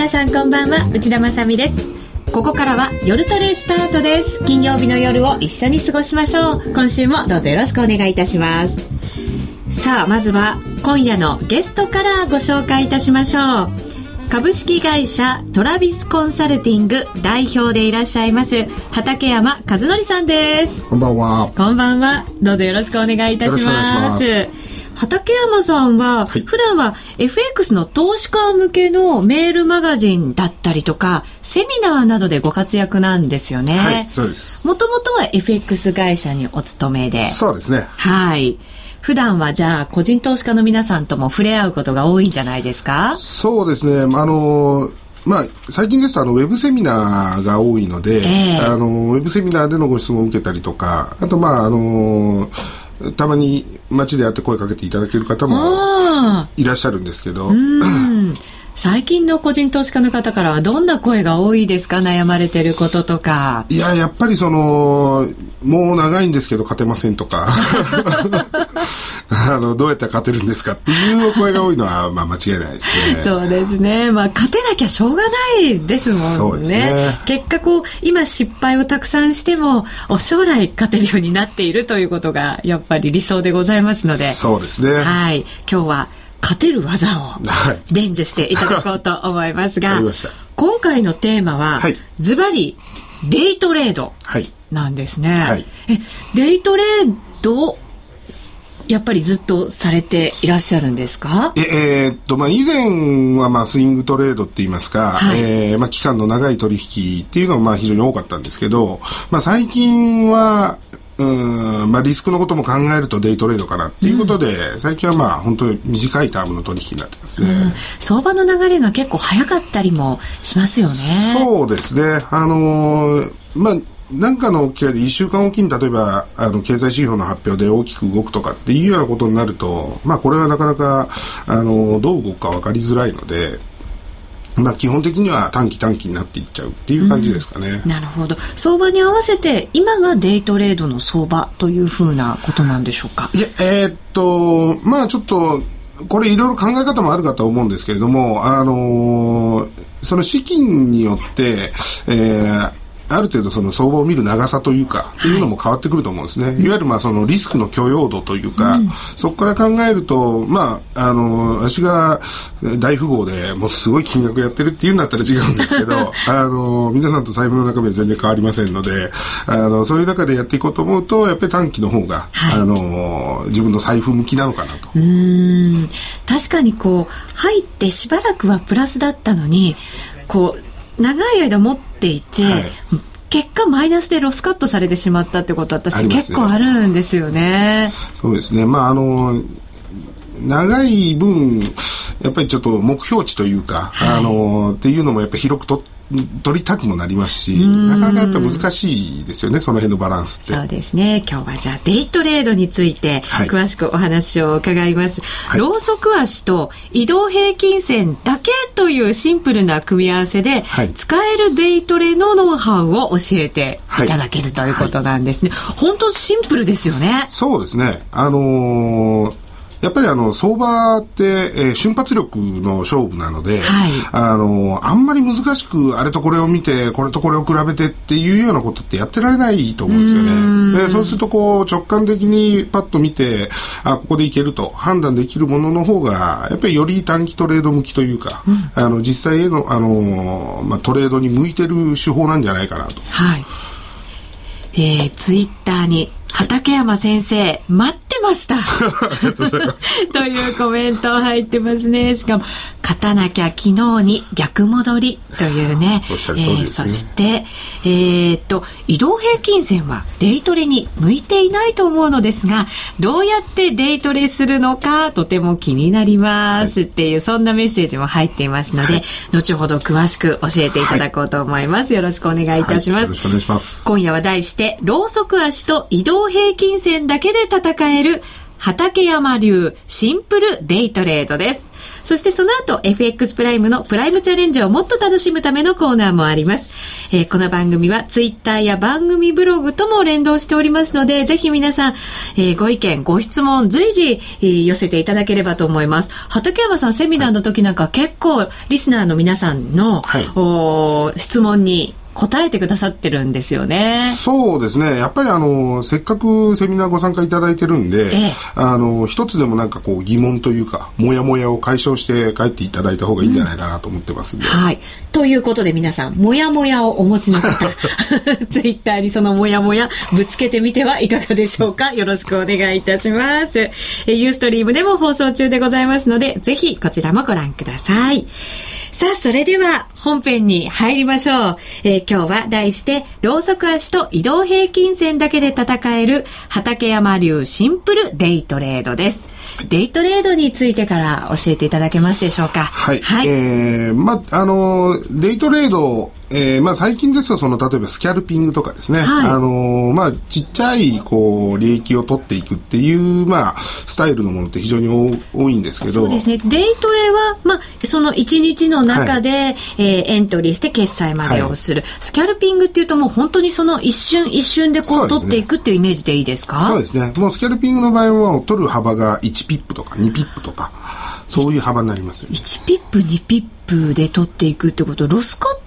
皆さんこんばんは内田まさです。ここからは夜トレスタートです。金曜日の夜を一緒に過ごしましょう。今週もどうぞよろしくお願いいたします。さあまずは今夜のゲストからご紹介いたしましょう。株式会社トラビスコンサルティング代表でいらっしゃいます畠山和則さんです。こんばんは。こんばんは。どうぞよろしくお願いいたします畠山さんは、はい、普段は FX の投資家向けのメールマガジンだったりとか、セミナーなどでご活躍なんですよね。はい、そうです。もともとは FX 会社にお勤めで。そうですね。はい。普段はじゃあ個人投資家の皆さんとも触れ合うことが多いんじゃないですか？そうですね。あのまあ、最近ですとあのウェブセミナーが多いので、えー、あのウェブセミナーでのご質問を受けたりとかあとまああのたまに街で会って声かけていただける方もいらっしゃるんですけど。最近の個人投資家の方からはどんな声が多いですか？悩まれてることとか。いや、やっぱりその、もう長いんですけど勝てませんとか。あの、どうやったら勝てるんですかっていうお声が多いのは、まあ間違いないですね。そうですね。まあ勝てなきゃしょうがないですもんね。ね結果こう、今失敗をたくさんしても、将来勝てるようになっているということが、やっぱり理想でございますので。そうですね。はい。今日は、勝てる技を伝授していただこうと思いますが、今回のテーマは、ズバリデイトレードなんですね。はい、えデイトレードやっぱりずっとされていらっしゃるんですか？ええー、っと、まあ、以前は、まあ、スイングトレードって言いますか、はい、えー、まあ、期間の長い取引っていうのが、まあ、非常に多かったんですけど、まあ、最近は、うんまあ、リスクのことも考えるとデイトレードかなっていうことで、うん、最近はまあ本当に短いタームの取引になってますね、うん、相場の流れが結構早かったりもしますよね。そうですね。あのー、まあなんかの機会で1週間おきに例えばあの経済指標の発表で大きく動くとかっていうようなことになると、まあ、これはなかなかあのどう動くか分かりづらいのでまあ、基本的には短期短期になっていっちゃうっていう感じですかね、うん、なるほど。相場に合わせて今がデイトレードの相場というふうなことなんでしょうか？いやえー、っとまあちょっとこれいろいろ考え方もあるかと思うんですけれどもあのー、その資金によって、えー、ある程度その相場を見る長さというか、っていうのも変わってくると思うんですね。いわゆるまあそのリスクの許容度というか、うん、そこから考えると、まあ、あの、私が大富豪でもうすごい金額やってるっていうんだったら違うんですけど、あの、皆さんと財布の中身は全然変わりませんので、あの、そういう中でやっていこうと思うと、やっぱり短期の方が、はい、あの、自分の財布向きなのかなと。うん。確かにこう、入ってしばらくはプラスだったのに、こう、長い間持っていて、はい、結果マイナスでロスカットされてしまったってこと私、ね、結構あるんですよね。そうですね。まああの長い分やっぱりちょっと目標値というか、はい、あのっていうのもやっぱり広くとって取りたくもなりますし、なかなかやっぱ難しいですよね、その辺のバランスって。そうですね。今日はじゃあデイトレードについて、詳しくお話を伺います。はい、ローソク足と移動平均線だけというシンプルな組み合わせで、はい、使えるデイトレのノウハウを教えていただけるということなんですね。本当シンプルですよね。そうですね。あのーやっぱりあの相場って、えー、瞬発力の勝負なので、はい、あのあんまり難しくあれとこれを見てこれとこれを比べてっていうようなことってやってられないと思うんですよね。でそうするとこう直感的にパッと見てあここでいけると判断できるものの方がやっぱりより短期トレード向きというか、うん、あの実際へのあの、まあ、トレードに向いてる手法なんじゃないかなと。はいえー、ツイッターに畠山先生、待ってましたというコメント入ってますね。しかも、勝たなきゃ昨日に逆戻りというね。おっしゃる通りですね、えー、そして、えー、っと、移動平均線はデイトレに向いていないと思うのですが、どうやってデイトレするのかとても気になりますっていう、はい、そんなメッセージも入っていますので、はい、後ほど詳しく教えていただこうと思います。はい、よろしくお願いいたします。よろしくお願いします。今夜は題して、ローソク足と移動平均線だけで戦える畠山流シンプルデイトレードです。そしてその後、FX プライムのプライムチャレンジをもっと楽しむためのコーナーもあります。えー、この番組はツイッターや番組ブログとも連動しておりますので、ぜひ皆さん、えー、ご意見、ご質問、随時、えー、寄せていただければと思います。畠山さん、セミナーの時なんか結構、リスナーの皆さんの、はい、お質問に答えてくださってるんですよね。そうですね。やっぱりあの、せっかくセミナーご参加いただいてるんで、ええ、あの、一つでもなんかこう疑問というか、もやもやを解消して帰っていただいた方がいいんじゃないかなと思ってます。うん、はい。ということで皆さん、もやもやをお持ちの方、ツイッターにそのもやもやぶつけてみてはいかがでしょうか？よろしくお願いいたします。えユーストリームでも放送中でございますので、ぜひこちらもご覧ください。さあ、それでは本編に入りましょう。えー、今日は題して、ローソク足と移動平均線だけで戦える畠山流シンプルデイトレードです。デイトレードについてから教えていただけますでしょうか？はい。はい、えー、まあ、の、デイトレードえー、まあ最近ですとその例えばスキャルピングとかですね、はい、あのー、まあちっちゃいこう利益を取っていくっていうまあスタイルのものって非常に多いんですけど。そうですね。デイトレはまあその1日の中で、はい、えー、エントリーして決済までをする、はい、スキャルピングっていうともう本当にその一瞬一瞬でこう取っていくっていうイメージでいいですか？そうですね。もうスキャルピングの場合は取る幅が1ピップとか2ピップ。とかそういう幅になりますよね。1ピップ2ピップで取っていくってことロスカッ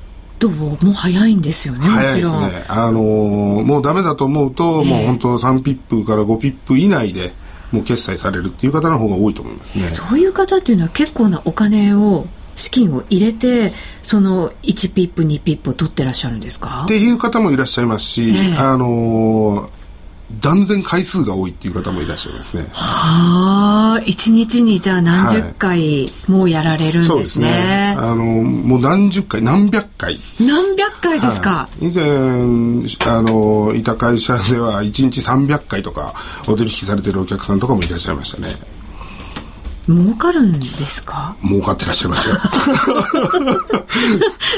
トも早いんですよね早いですね。あのー、もうダメだと思うと、えー、もう本当3ピップから5ピップ以内でもう決済されるっていう方の方が多いと思いますね。そういう方っていうのは結構なお金を資金を入れてその1ピップ2ピップを取ってらっしゃるんですか？っていう方もいらっしゃいますし、えー、あのー断然回数が多いっていう方もいらっしゃいますね。はあ、一日にじゃあ何十回もやられるんですね。はい、そうですね。あの、もう何十回、何百回。何百回ですか、はい、以前、あの、いた会社では一日300回とかお取引されてるお客さんとかもいらっしゃいましたね。儲かるんですか？儲かってらっしゃいますよ。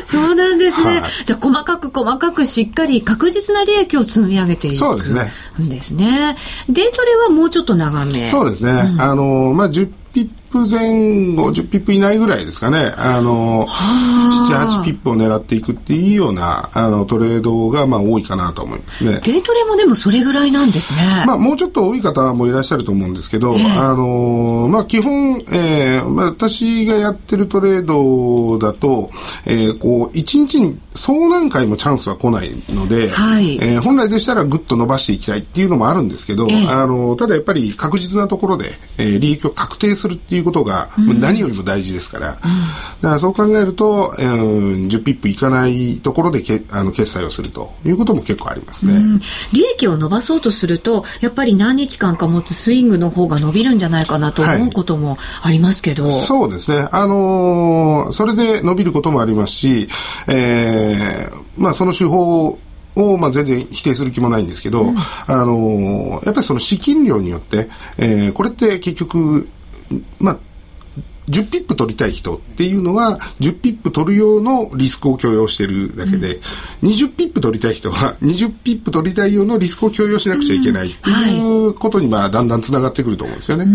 そうなんですね、はい、じゃあ細かく細かくしっかり確実な利益を積み上げているそうですね。ですね。デイトレはもうちょっと長め。そうですね、うん、あのまあ10ピップ前後、10ピップ以内ぐらいですかね、あの、7、8ピップを狙っていくっていうような、あの、トレードが、まあ、多いかなと思いますね。デイトレもでもそれぐらいなんですね。まあ、もうちょっと多い方もいらっしゃると思うんですけど、えー、あの、まあ、基本、えー、まあ、私がやってるトレードだと、えー、こう、1日にそう何回もチャンスは来ないので、はい、えー、本来でしたらぐっと伸ばしていきたいっていうのもあるんですけど、えー、あの、ただやっぱり確実なところで、えー、利益を確定するっていうことが、何よりも大事ですから、だからそう考えると、えー、10ピップいかないところでけあの決済をするということも結構ありますね、利益を伸ばそうとするとやっぱり何日間か持つスイングの方が伸びるんじゃないかなと思うこともありますけど、はい、そうですね。あのー、それで伸びることもありますし、えー、まあその手法を、まあ、全然否定する気もないんですけど、うん、あのやっぱりその資金量によって、えー、これって結局、まあ、10ピップ取りたい人っていうのは、10ピップ取る用のリスクを許容してるだけで、うん、20ピップ取りたい人は、20ピップ取りたい用のリスクを許容しなくちゃいけないっていうことに、まあ、だんだんつながってくると思うんですよね。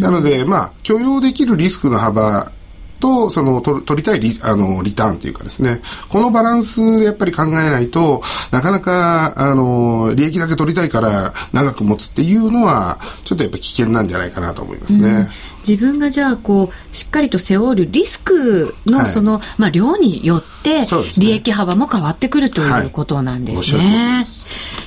なので、まあ、許容できるリスクの幅と、その、取りたいリ、あの、リターンというかですね、このバランスでやっぱり考えないと、なかなか、あの、利益だけ取りたいから長く持つっていうのは、ちょっとやっぱ危険なんじゃないかなと思いますね。うん自分がじゃあこうしっかりと背負るリスクのその、はい、まあ、量によって利益幅も変わってくるということなんですね。はい、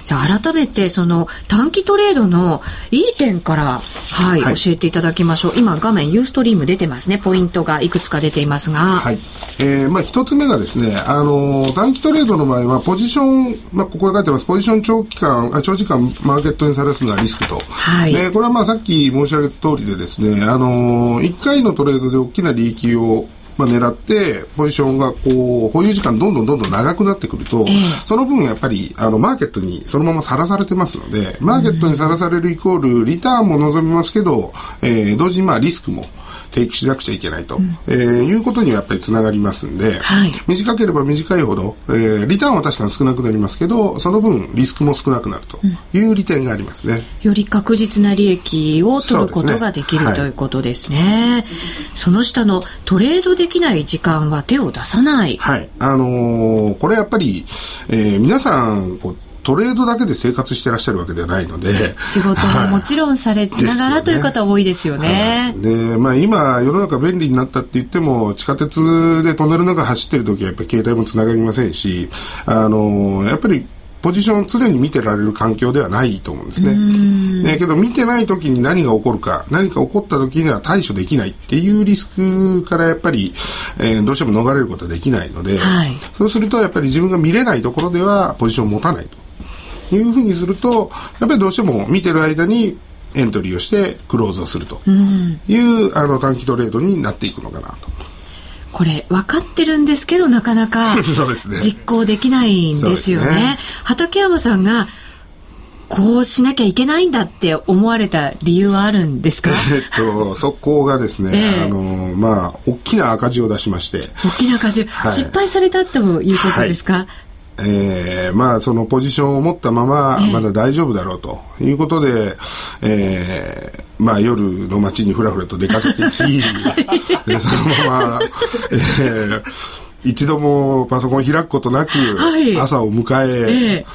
じゃあ改めてその短期トレードのいい点から、はい、はい、教えていただきましょう。今画面ユーストリーム出てますね。ポイントがいくつか出ていますが。はい。えー、まあ一つ目がですね、あの短期トレードの場合はポジション、まあここに書いてます、ポジション長期間、長時間マーケットにさらすのはリスクと。はい。えー、これはまあさっき申し上げた通りでですね、あののー、1回のトレードで大きな利益をまあ、狙ってポジションがこう保有時間どんどんどんどん長くなってくると、えー、その分やっぱりあのマーケットにそのままさらされてますのでマーケットにさらされるイコールリターンも望みますけど、えー、同時にまあリスクもテイクしなくちゃいけないと、うん、えー、いうことにはやっぱりつながりますんで、はい、短ければ短いほど、えー、リターンは確かに少なくなりますけどその分リスクも少なくなるという利点がありますね、うん、より確実な利益を取ることができる、ね、ということですね、はい、その下のトレードできない時間は手を出さない。はい。あのー、これやっぱり、えー、皆さんこうトレードだけで生活してらっしゃるわけではないので仕事ももちろんされながら、という方多いですよね。で、まあ、今世の中便利になったって言っても地下鉄でトンネルの中走ってる時はやっぱり携帯もつながりませんしあのやっぱりポジションを常に見てられる環境ではないと思うんですね。ねけど見てない時に何が起こるか何か起こった時には対処できないっていうリスクからやっぱり、えー、どうしても逃れることはできないので、はい、そうするとやっぱり自分が見れないところではポジションを持たないと。いうふうにするとやっぱりどうしても見てる間にエントリーをしてクローズをするという、うん、あの短期トレードになっていくのかなと。これ分かってるんですけどなかなか 実行できないんですよね。ね。畠山さんがこうしなきゃいけないんだって思われた理由はあるんですか？えっと、そこがですね、えー、あの、まあ、大きな赤字を出しまして。大きな赤字、はい、失敗されたということですか、はいえー、まあそのポジションを持ったまままだ大丈夫だろうということで、えー、まあ夜の街にふらふらと出かけてき でそのまま、えー、一度もパソコン開くことなく朝を迎え、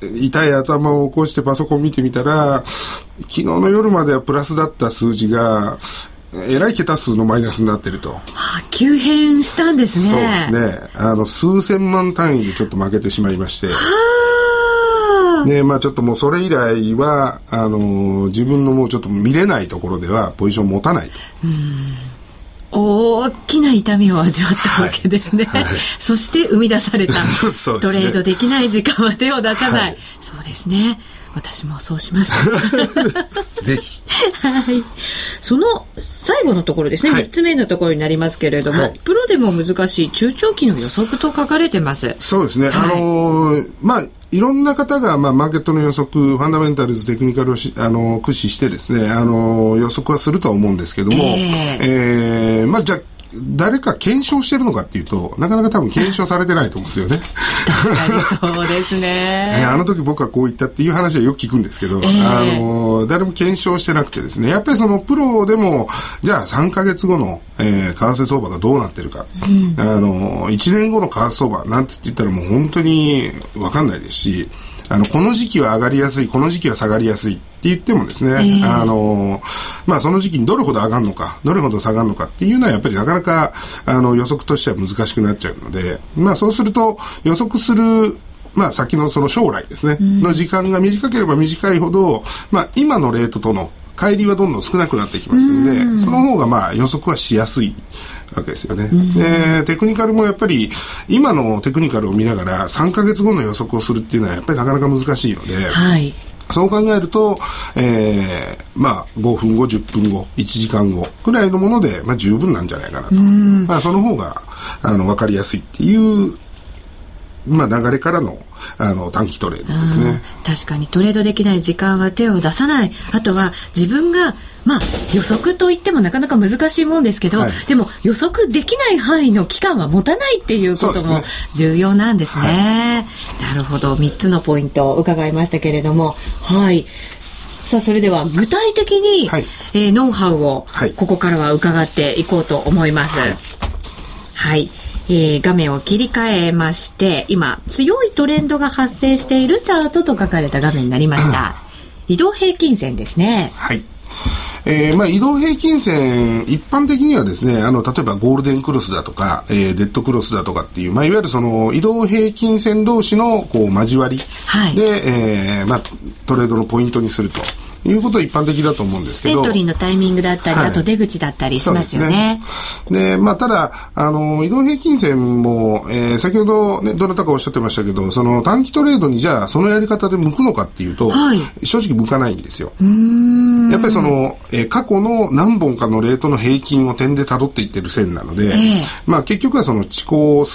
えー、痛い頭を起こしてパソコン見てみたら昨日の夜まではプラスだった数字がえらい桁数のマイナスになってると。はあ、急変したんですね。そうですね。あの、数千万単位でちょっと負けてしまいまして。はあ。ねまあちょっともうそれ以来は、あのー、自分のもうちょっと見れないところではポジション持たないと。大きな痛みを味わったわけですね。はいはい、そして生み出された、トレードできない時間は手を出さない。はい、そうですね。私もそうします。ぜひ。はい。その最後のところですね、はい、3つ目のところになりますけれども、はい、プロでも難しい中長期の予測と書かれてます。そうですね。はい、あのー、まあ、いろんな方が、まあ、マーケットの予測、ファンダメンタルズ、テクニカルをしあの駆使してですね、あの予測はするとは思うんですけども、えー、えー、まあ、じゃ誰か検証してるのかっていうと、なかなか多分検証されてないと思うんですよね。確かにそうですね。あの時僕はこう言ったっていう話はよく聞くんですけど、えー、あの、誰も検証してなくてですね、やっぱりそのプロでも、じゃあ3か月後の、えー、為替相場がどうなってるか、うん、あの、1年後の為替相場なんつって言ったらもう本当にわかんないですし、あの、この時期は上がりやすい、この時期は下がりやすいって言ってもですね、えー、あの、まあ、その時期にどれほど上がるのか、どれほど下がるのかっていうのはやっぱりなかなか、あの、予測としては難しくなっちゃうので、まあ、そうすると予測するまあ、先のその将来ですね、うん、の時間が短ければ短いほど、まあ、今のレートとの乖離はどんどん少なくなってきますので、うん、その方がまあ予測はしやすいわけですよね。で、テクニカルもやっぱり、今のテクニカルを見ながら3か月後の予測をするっていうのはやっぱりなかなか難しいので、はい、そう考えると、えー、まあ、5分後、10分後、1時間後くらいのもので、まあ、十分なんじゃないかなと。まあ、その方が、あの、わかりやすいっていうまあ、流れからのあの短期トレードですね。確かにトレードできない時間は手を出さない。あとは自分が、まあ、予測といってもなかなか難しいもんですけど、はい、でも予測できない範囲の期間は持たないっていうことも重要なんですね。すねはい、なるほど。3つのポイントを伺いましたけれども。はい。さあそれでは具体的に、はい、えー、ノウハウをここからは伺っていこうと思います。はいえー、画面を切り替えまして今強いトレンドが発生しているチャートと書かれた画面になりました。移動平均線ですね。はい。えーまあ、移動平均線、一般的にはですね、あの、例えばゴールデンクロスだとか、えー、デッドクロスだとかっていう、まあ、いわゆるその移動平均線同士のこう交わりで、はい、えー、まあ、トレードのポイントにすると。いうことは一般的だと思うんですけど。エントリーのタイミングだったり、はい、あと出口だったりしますよね。で、ね、まあ、ただ、あの、移動平均線も、えー、先ほどね、どなたかおっしゃってましたけど、その短期トレードにじゃあ、そのやり方で向くのかっていうと、はい、正直向かないんですよ。やっぱりその、えー、過去の何本かのレートの平均を点で辿っていってる線なので、えー、まあ、結局はその遅行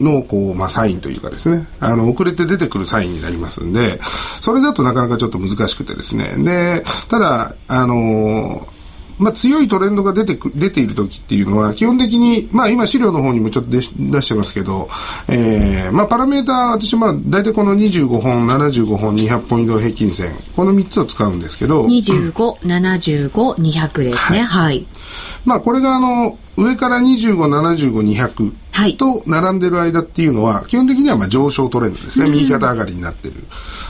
の、こう、まあ、サインというかですね、あの、遅れて出てくるサインになりますんで、それだとなかなかちょっと難しくてですね、で、ただ、あのーまあ、強いトレンドが出てく出ている時っていうのは基本的に、まあ、今資料の方にもちょっと出し出してますけど、えーまあ、パラメーター私まあ大体この25本75本200本移動平均線この3つを使うんですけど2575,200ですね。はい、まあ、これがあの上から2575,200はい、と並んでる間っていうのは、基本的にはまあ上昇トレンドですね。右肩上がりになってる。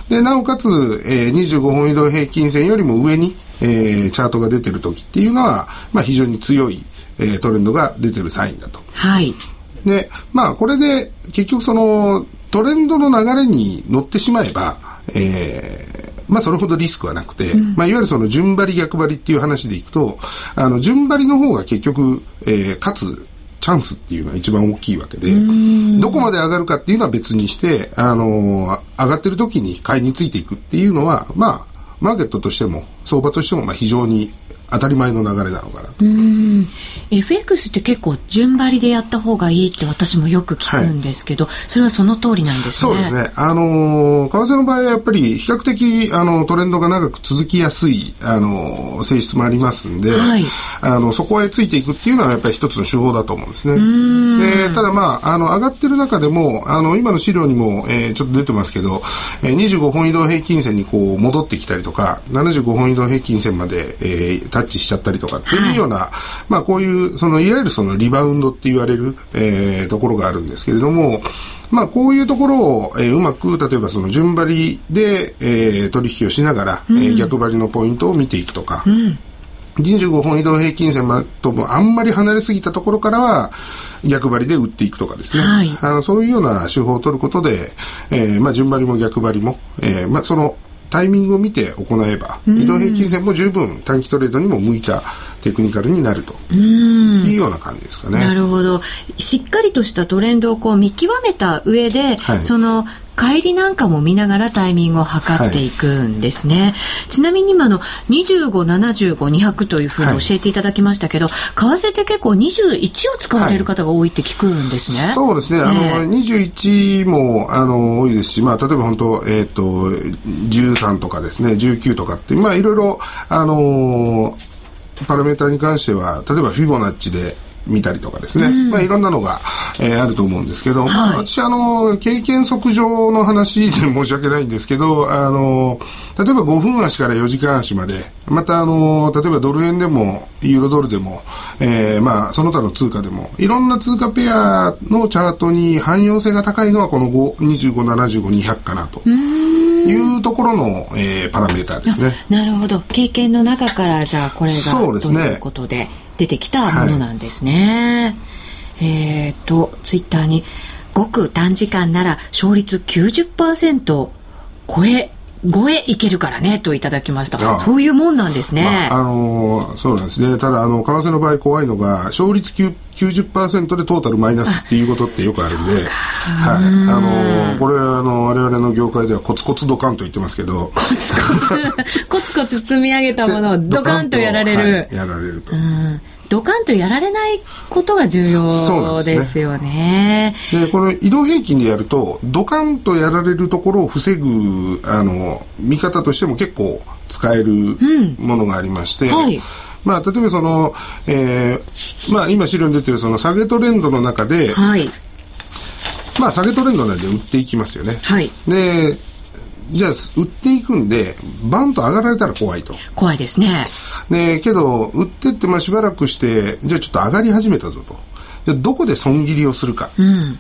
で、なおかつ、えー、25本移動平均線よりも上に、えー、チャートが出てる時っていうのは、まあ非常に強い、えー、トレンドが出てるサインだと。はい。で、まあこれで結局そのトレンドの流れに乗ってしまえば、えー、まあそれほどリスクはなくて、うん、まあいわゆるその順張り逆張りっていう話でいくと、あの順張りの方が結局、えー、かつチャンスっていうのは一番大きいわけで、どこまで上がるかっていうのは別にして、あのー、上がってる時に買いについていくっていうのは、まあ、マーケットとしても、相場としても、まあ、非常に当たり前の流れなのかなうん。FX って結構順張りでやった方がいいって私もよく聞くんですけど、はい、それはその通りなんですね。そうですね。あの為替の場合はやっぱり比較的あのトレンドが長く続きやすいあの性質もありますんで、はい、あのそこへついていくっていうのはやっぱり一つの手法だと思うんですね。でただまああの上がってる中でもあの今の資料にも、えー、ちょっと出てますけど、えー、25本移動平均線にこう戻ってきたりとか75本移動平均線まで、えー、タッチしちゃったりとかっていうような、はい、まあこういうそのいわゆるそのリバウンドって言われる、えー、ところがあるんですけれどもまあこういうところを、えー、うまく例えばその順張りで、えー、取引をしながら、うん、えー、逆張りのポイントを見ていくとか、うん。25本移動平均線ともあんまり離れすぎたところからは逆張りで売っていくとかですね、はい、あのそういうような手法を取ることで、えーまあ、順張りも逆張りも、えーまあ、そのタイミングを見て行えば、移動平均線も十分短期トレードにも向いたテクニカルになるというような感じですかね。なるほど。しっかりとしたトレンドをこう見極めた上で、はい、その帰りなんかも見ながらタイミングを測っていくんですね。はい、ちなみに今の25、75、200というふうに教えていただきましたけど、はい、為替って結構21を使われる方が多いって聞くんですね。はい、そうですね。あの、21も、あの、多いですし、まあ、例えば本当、えっ、ー、と、13とかですね、19とかって、まあ、いろいろ、あのパラメータに関しては、例えばフィボナッチで、見たりとかですね、うん、まあ、いろんなのが、えー、あると思うんですけど、はい、まあ、私あの経験則上の話で申し訳ないんですけどあの例えば5分足から4時間足までまたあの例えばドル円でもユーロドルでも、えー、まあその他の通貨でもいろんな通貨ペアのチャートに汎用性が高いのはこの2575-200かなと。いうところの、えー、パラメーターですね。なるほど。経験の中からじゃあこれがそうですね。ということで。出てきたものなんですね。はい、えっ、ー、と、ツイッターに、ごく短時間なら勝率90%超え超えいけるからねといただきました。そういうもんなんですね。まあ、あのー、そうなんですね。ただ、あの、為替の場合怖いのが、勝率90%でトータルマイナスっていうことってよくあるんで、はい。あのー、これは、あの、我々の業界ではコツコツドカンと言ってますけど、コツコツ、コツコツ積み上げたものをドカンとやられる。はい、やられると。ドカンとやられないことが重要ですよね。で、ね、この移動平均でやると、ドカンとやられるところを防ぐ、あの、見方としても結構使えるものがありまして、うんはい、まあ、例えばその、えー、まあ、今資料に出てるその下げトレンドの中で、はい、まあ、下げトレンドなんで売っていきますよね。はい、で、じゃあ、売っていくんで、バンと上がられたら怖いと。怖いですね。で、けど、売ってって、まあ、しばらくして、じゃあちょっと上がり始めたぞと。じゃどこで損切りをするか。うん、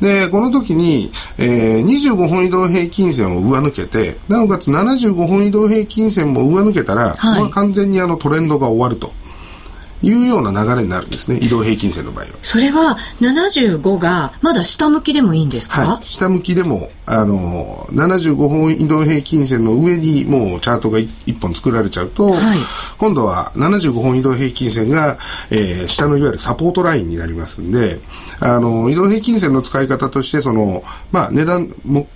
で、この時に、えー、25本移動平均線を上抜けて、なおかつ75本移動平均線も上抜けたら、はい、完全にあのトレンドが終わると。いうような流れになるんですね。移動平均線の場合は。それは75がまだ下向きでもいいんですか、はい、下向きでもあの75本移動平均線の上にもうチャートが1本作られちゃうと、はい、今度は75本移動平均線が、えー、下のいわゆるサポートラインになりますんであの移動平均線の使い方としてその、まあ、値段も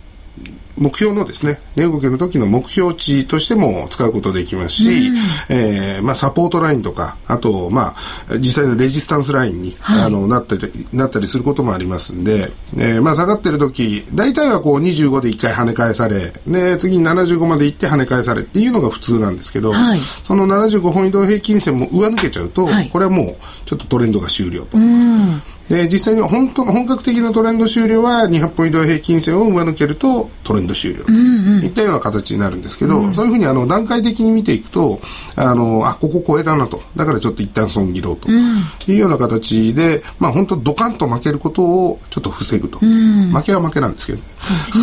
目標のですね、値動きの時の目標値としても使うことできますし、うん、えー、まあ、サポートラインとか、あと、まあ、実際のレジスタンスラインに、はい、あのなったり、なったりすることもありますんで、えー、まあ、下がってる時、大体はこう25で1回跳ね返され、で、次に75まで行って跳ね返されっていうのが普通なんですけど、はい、その75本移動平均線も上抜けちゃうと、はい、これはもうちょっとトレンドが終了と。うんで、実際に本当の本格的なトレンド終了は200ポイント平均線を上抜けるとトレンド終了。うんうん、いったような形になるんですけど、うん、そういうふうにあの段階的に見ていくと、あの、あ、ここ超えたなと。だからちょっと一旦損切ろうと。いうような形で、まあ本当ドカンと負けることをちょっと防ぐと。うん、負けは負けなんですけどね。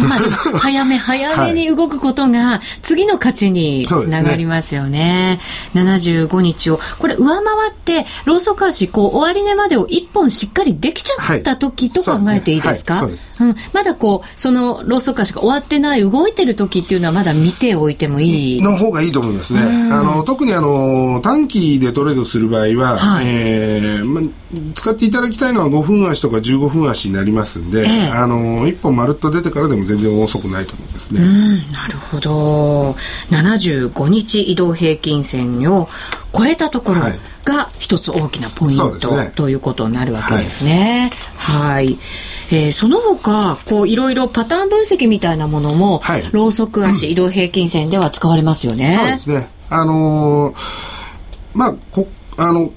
まあ、早め早めに動くことが次の勝ちにつながりますよね。はい、ね75日を。これ上回って、ローソク足、こう、終値までを1本しっかりできちゃった時と考えていいですか、はい、うん、まだこう、そのローソク足が終わってない、動いてる時っていうのはまだ見ておいてもいい？の方がいいと思いますね。あの、特にあの、短期でトレードする場合は、はい、えー、ま、使っていただきたいのは5分足とか15分足になりますんで、えー、あの、1本まるっと出てからでも全然遅くないと思うんですね。なるほど。75日移動平均線を超えたところ、はいが一つ大きなポイント、ね、ということになるわけですね。はい、はいえー、その他こういろいろパターン分析みたいなものも、はい、ローソク足、移動平均線では使われますよね。そうですね。あのー、まあこあの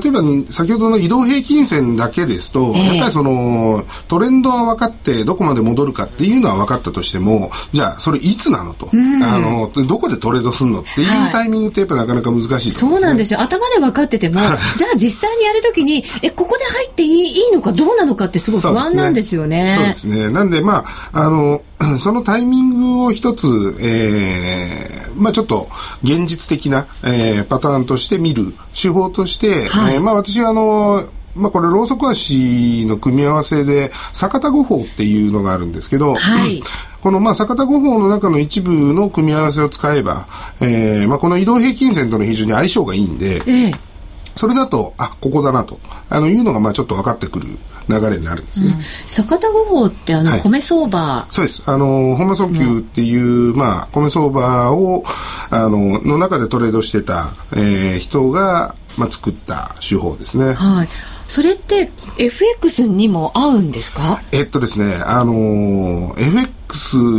例えば先ほどの移動平均線だけですと、えー、やっぱりそのトレンドは分かってどこまで戻るかっていうのは分かったとしてもじゃあそれいつなのと、うん、あのどこでトレードするのっていうタイミングってやっぱなかなか難しい、ねはい、そうなんですよ。頭で分かってても じゃあ実際にやるときにえここで入っていいいいのかどうなのかってすごい不安なんですよね。そうですね。なんでまああのそのタイミングを一つ、えー、まあちょっと現実的な、えー、パターンとして見る手法として、はい、えー、まあ私はあの、まあこれ、ローソク足の組み合わせで、坂田五法っていうのがあるんですけど、はい、この、まあ、坂田五法の中の一部の組み合わせを使えば、えー、まあこの移動平均線との非常に相性がいいんで、えーそれだと、あ、ここだなと、あの、いうのが、まあ、ちょっと分かってくる流れになるんですね。うん、坂田五法ってあの、米相場、はい、そうです。あの、本間訴求っていう、うん、まあ、米相場を、あの、の中でトレードしてた、えー、人が、まあ、作った手法ですね。はい。それって FX にも合うんですか？えっとですね、あの FX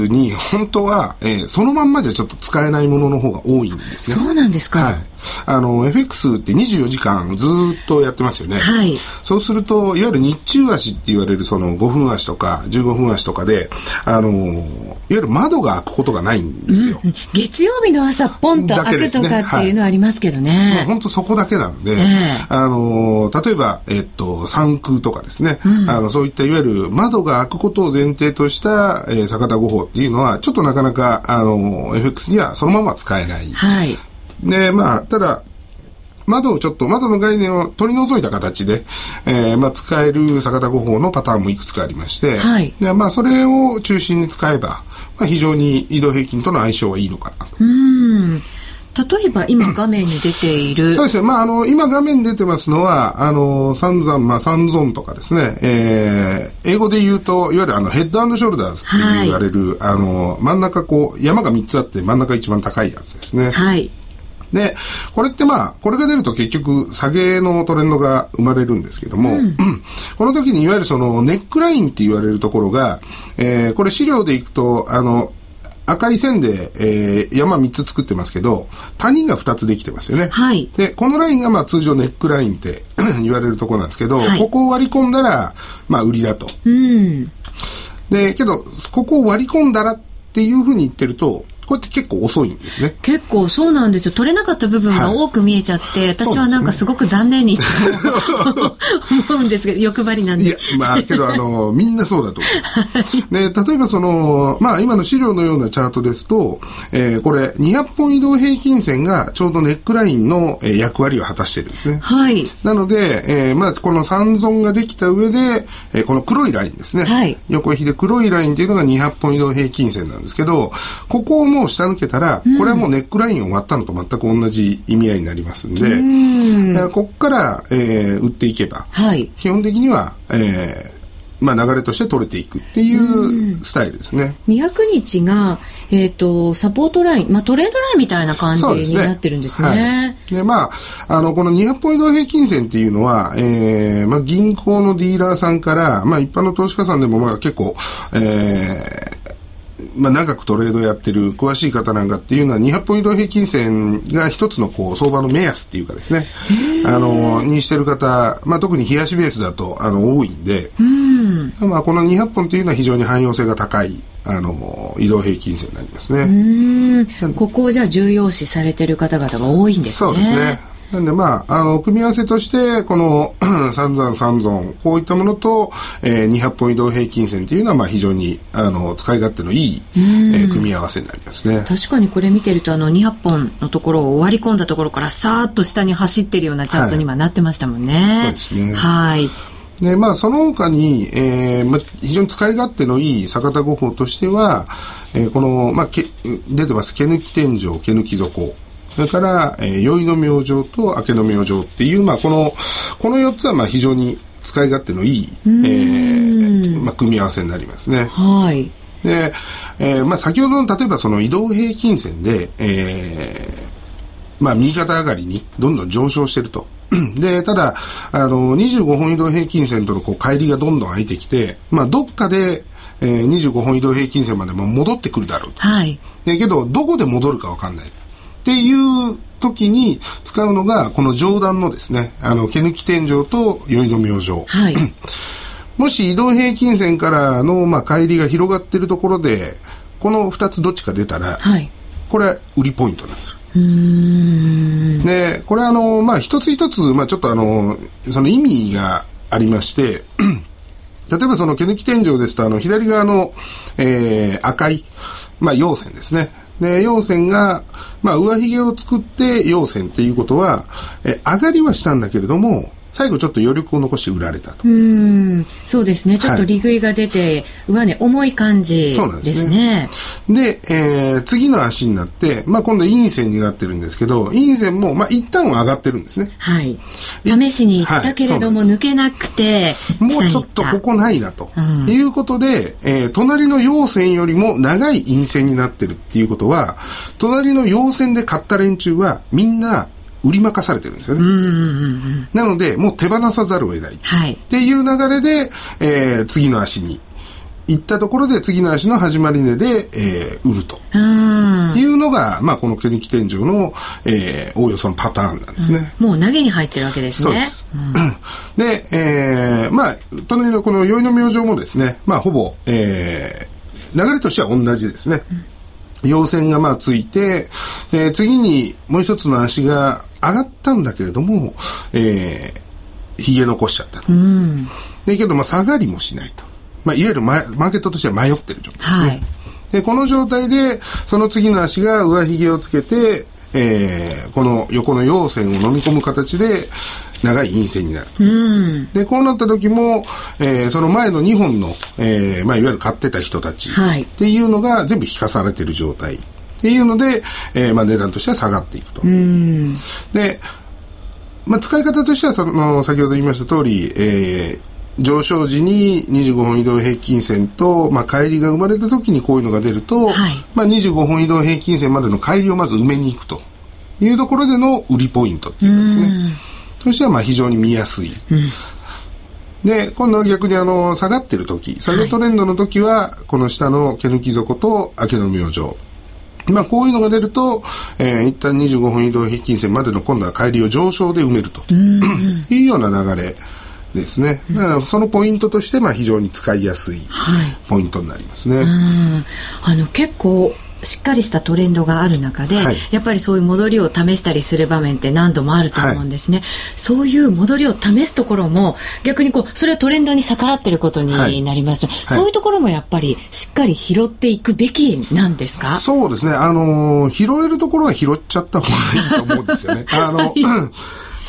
に本当は、えー、そのまんまじゃちょっと使えないものの方が多いんですね。そうなんですか。はい。あの、FX って24時間ずっとやってますよね。はい。そうすると、いわゆる日中足って言われるその5分足とか15分足とかで、あの、いわゆる窓が開くことがないんですよ。うん、月曜日の朝ポンと開くとかっていうのはありますけどね。本当、そこだけなので、えー、あの、例えば、えっと、三空とかですね、うん、あの、そういったいわゆる窓が開くことを前提とした、えー、坂田五法っていうのは、ちょっとなかなか、あの、FX にはそのまま使えない。はい。で、まあ、ただ、窓をちょっと、窓の概念を取り除いた形で、えー、まあ、使える逆田五法のパターンもいくつかありまして、はい。で、まあ、それを中心に使えば、まあ、非常に移動平均との相性はいいのかなと。うん。例えば今画面に出ている。そうですね。まあ、あの、今画面に出てますのは、あの、三山、まあ、三ゾンとかですね、えー、英語で言うと、いわゆるあの、ヘッドショルダーズって言われる、はい、あの、真ん中こう、山が3つあって真ん中一番高いやつですね。はい。で、これってまあ、これが出ると結局、下げのトレンドが生まれるんですけども、うん、この時にいわゆるそのネックラインって言われるところが、えー、これ資料でいくと、あの、赤い線で、えー、山3つ作ってますけど、谷が2つできてますよね。はい。で、このラインがまあ通常ネックラインって 言われるところなんですけど、はい、ここを割り込んだら、まあ売りだと。うん。で、けど、ここを割り込んだらっていうふうに言ってると、こうやって結構遅いんですね。結構そうなんですよ。取れなかった部分が多く見えちゃって、はい、私はなんかすごく残念に思う んですけど、欲張りなんで。いや、まあ、けどあの、みんなそうだと思います。ね、例えばその、まあ今の資料のようなチャートですと、えー、これ200本移動平均線がちょうどネックラインの、えー、役割を果たしてるんですね。はい。なので、えー、まあこの三尊ができた上で、えー、この黒いラインですね。はい。横比で黒いラインっていうのが200本移動平均線なんですけど、ここをもう下抜けたら、これはもうネックラインを割ったのと全く同じ意味合いになりますんで、うん。ここから、えー、売っていけば、はい、基本的には、えー、まあ、流れとして取れていくっていうスタイルですね。200日が、えっ、ー、と、サポートライン、まあ、トレードラインみたいな感じになってるんですね。で、ねはい、まあ、あの、この200ポイント平均線っていうのは、えー、まあ、銀行のディーラーさんから、まあ、一般の投資家さんでも、まあ、結構、えー、まあ、長くトレードやってる詳しい方なんかっていうのは200ポイント平均線が一つのこう相場の目安っていうかですね。あのにしてる方、まあ、特に冷やしベースだとあの多いんで、ん。まあ、この200本というのは非常に汎用性が高いあの移動平均線になりますね。ここをじゃあ重要視されてる方々が多いんですね。そうですねなんでまあ、あの、組み合わせとして、この 三山三尊、こういったものと、えー、200本移動平均線っていうのは、まあ非常に、あの、使い勝手のいい、えー、組み合わせになりますね。確かにこれ見てると、あの、200本のところを割り込んだところからさーっと下に走ってるようなチャートに今なってましたもんね。はい、そうですね。はい。で、まあ、その他に、えー、まあ、非常に使い勝手のいい坂田五法としては、えー、この、まあ、け出てます、毛抜き天井、毛抜き底。それから、えー、宵の明星と明けの明星っていう、まあ、この、この4つは、まあ、非常に使い勝手のいい、えー、まあ、組み合わせになりますね。はい。で、えー、まあ、先ほどの、例えばその移動平均線で、えー、まあ、右肩上がりにどんどん上昇してると。で、ただ、あの、25本移動平均線とのこう、乖離がどんどん空いてきて、まあ、どっかで、えー、25本移動平均線までも戻ってくるだろうと。はい。だけど、どこで戻るかわかんない。っていう時に使うのが、この上段のですね、あの、毛抜き天井と宵の明星。はい。もし移動平均線からの、まあ、乖離が広がっているところで、この2つどっちか出たら、はい、これ、売りポイントなんですよ。で、これあの、まあ、一つ一つ、まあ、ちょっとあの、その意味がありまして、例えばその毛抜き天井ですと、あの、左側の、えー、赤い、まあ、陽線ですね。で、陽線が、まあ、上髭を作って陽線っていうことは、え、上がりはしたんだけれども、最後ちょっと余力を残して売られたと。うん、そうですね。ちょっと利食いが出て、はい、上値重い感じですね。そうなんですね。で、えー、次の足になって、まあ今度陰線になってるんですけど、陰線も、まあ一旦は上がってるんですね。はい。試しに行ったけれども、抜けなくて、もうちょっとここないなと、うん、いうことで、えー、隣の陽線よりも長い陰線になってるっていうことは、隣の陽線で買った連中はみんな売り負かされてるんですよね。なので、もう手放さざるを得ない。はい、っていう流れで、えー、次の足に行ったところで次の足の始まり値で、えー、売るというのが、まあ、この毛抜き天井の、えー、おおよそのパターンなんですね、うん、もう投げに入ってるわけですね。そうです。うん、で、えー、まあ、隣のこの宵の明星もですね、まあ、ほぼ、えー、流れとしては同じですね。うん陽線がまあついて、で、次にもう一つの足が上がったんだけれども、えー、髭残しちゃったと。うん、で、けどまあ下がりもしないと。まあ、いわゆるマーケットとしては迷ってる状態ですね。はい、で、この状態で、その次の足が上髭をつけて、えー、この横の陽線を飲み込む形で、長い陰線になる。うん、で、こうなった時も、えー、その前の2本の、えー、まあ、いわゆる買ってた人たちっていうのが全部引かされてる状態っていうので、えー、まあ、値段としては下がっていくと。うん、で、まあ、使い方としてはその、先ほど言いました通り、えー、上昇時に25本移動平均線と、まあ、帰りが生まれた時にこういうのが出ると、はい、まあ、25本移動平均線までの帰りをまず埋めに行くというところでの売りポイントっていうかですね。としてはまあ非常に見やすい。うん、で、今度は逆にあの、下がってる時、下げトレンドの時は、この下の毛抜き底と明けの明星。まあ、こういうのが出ると、えー、一旦25分移動平均線までの今度は帰りを上昇で埋めるというような流れですね。だからそのポイントとして、まあ、非常に使いやすいポイントになりますね。はい、あの結構しっかりしたトレンドがある中で、はい、やっぱりそういう戻りを試したりする場面って何度もあると思うんですね、はい、そういう戻りを試すところも逆にこうそれはトレンドに逆らってることになります、はい、そういうところもやっぱりしっかり拾っていくべきなんですか？そうですね。あの拾えるところは拾っちゃった方がいいと思うんですよね。あの、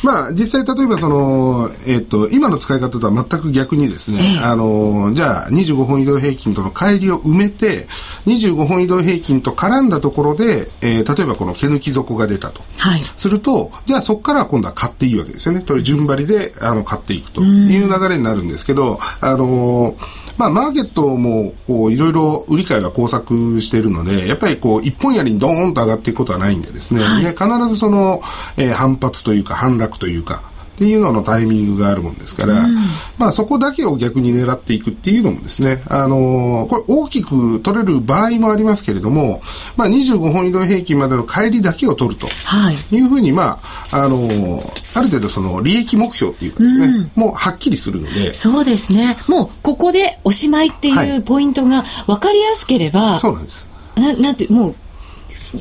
まあ、実際例えばその、えっ、と、今の使い方とは全く逆にですね、ええあの、じゃあ25本移動平均との乖離を埋めて、25本移動平均と絡んだところで、えー例えばこの毛抜き底が出たと。はい。すると、じゃあそこからは今度は買っていいわけですよね。という順張りで、あの、買っていくという流れになるんですけど、あのまあ、マーケットも、こう、いろいろ売り買いが交錯しているので、やっぱりこう、一本やりにドーンと上がっていくことはないんでですね、はい。で必ずその、えー反発というか、反落というか、っていうののタイミングがあるもんですから、まあそこだけを逆に狙っていくっていうのもですね、あのーこれ大きく取れる場合もありますけれども、まあ25本移動平均までの乖離だけを取ると。はい。いうふうに、まあ、あのある程度その利益目標っていうかですね、もうはっきりするので、そうですね。もう、ここでおしまいってはいいうポイントが分かりやすければ、そうなんです。ななんて、もう、す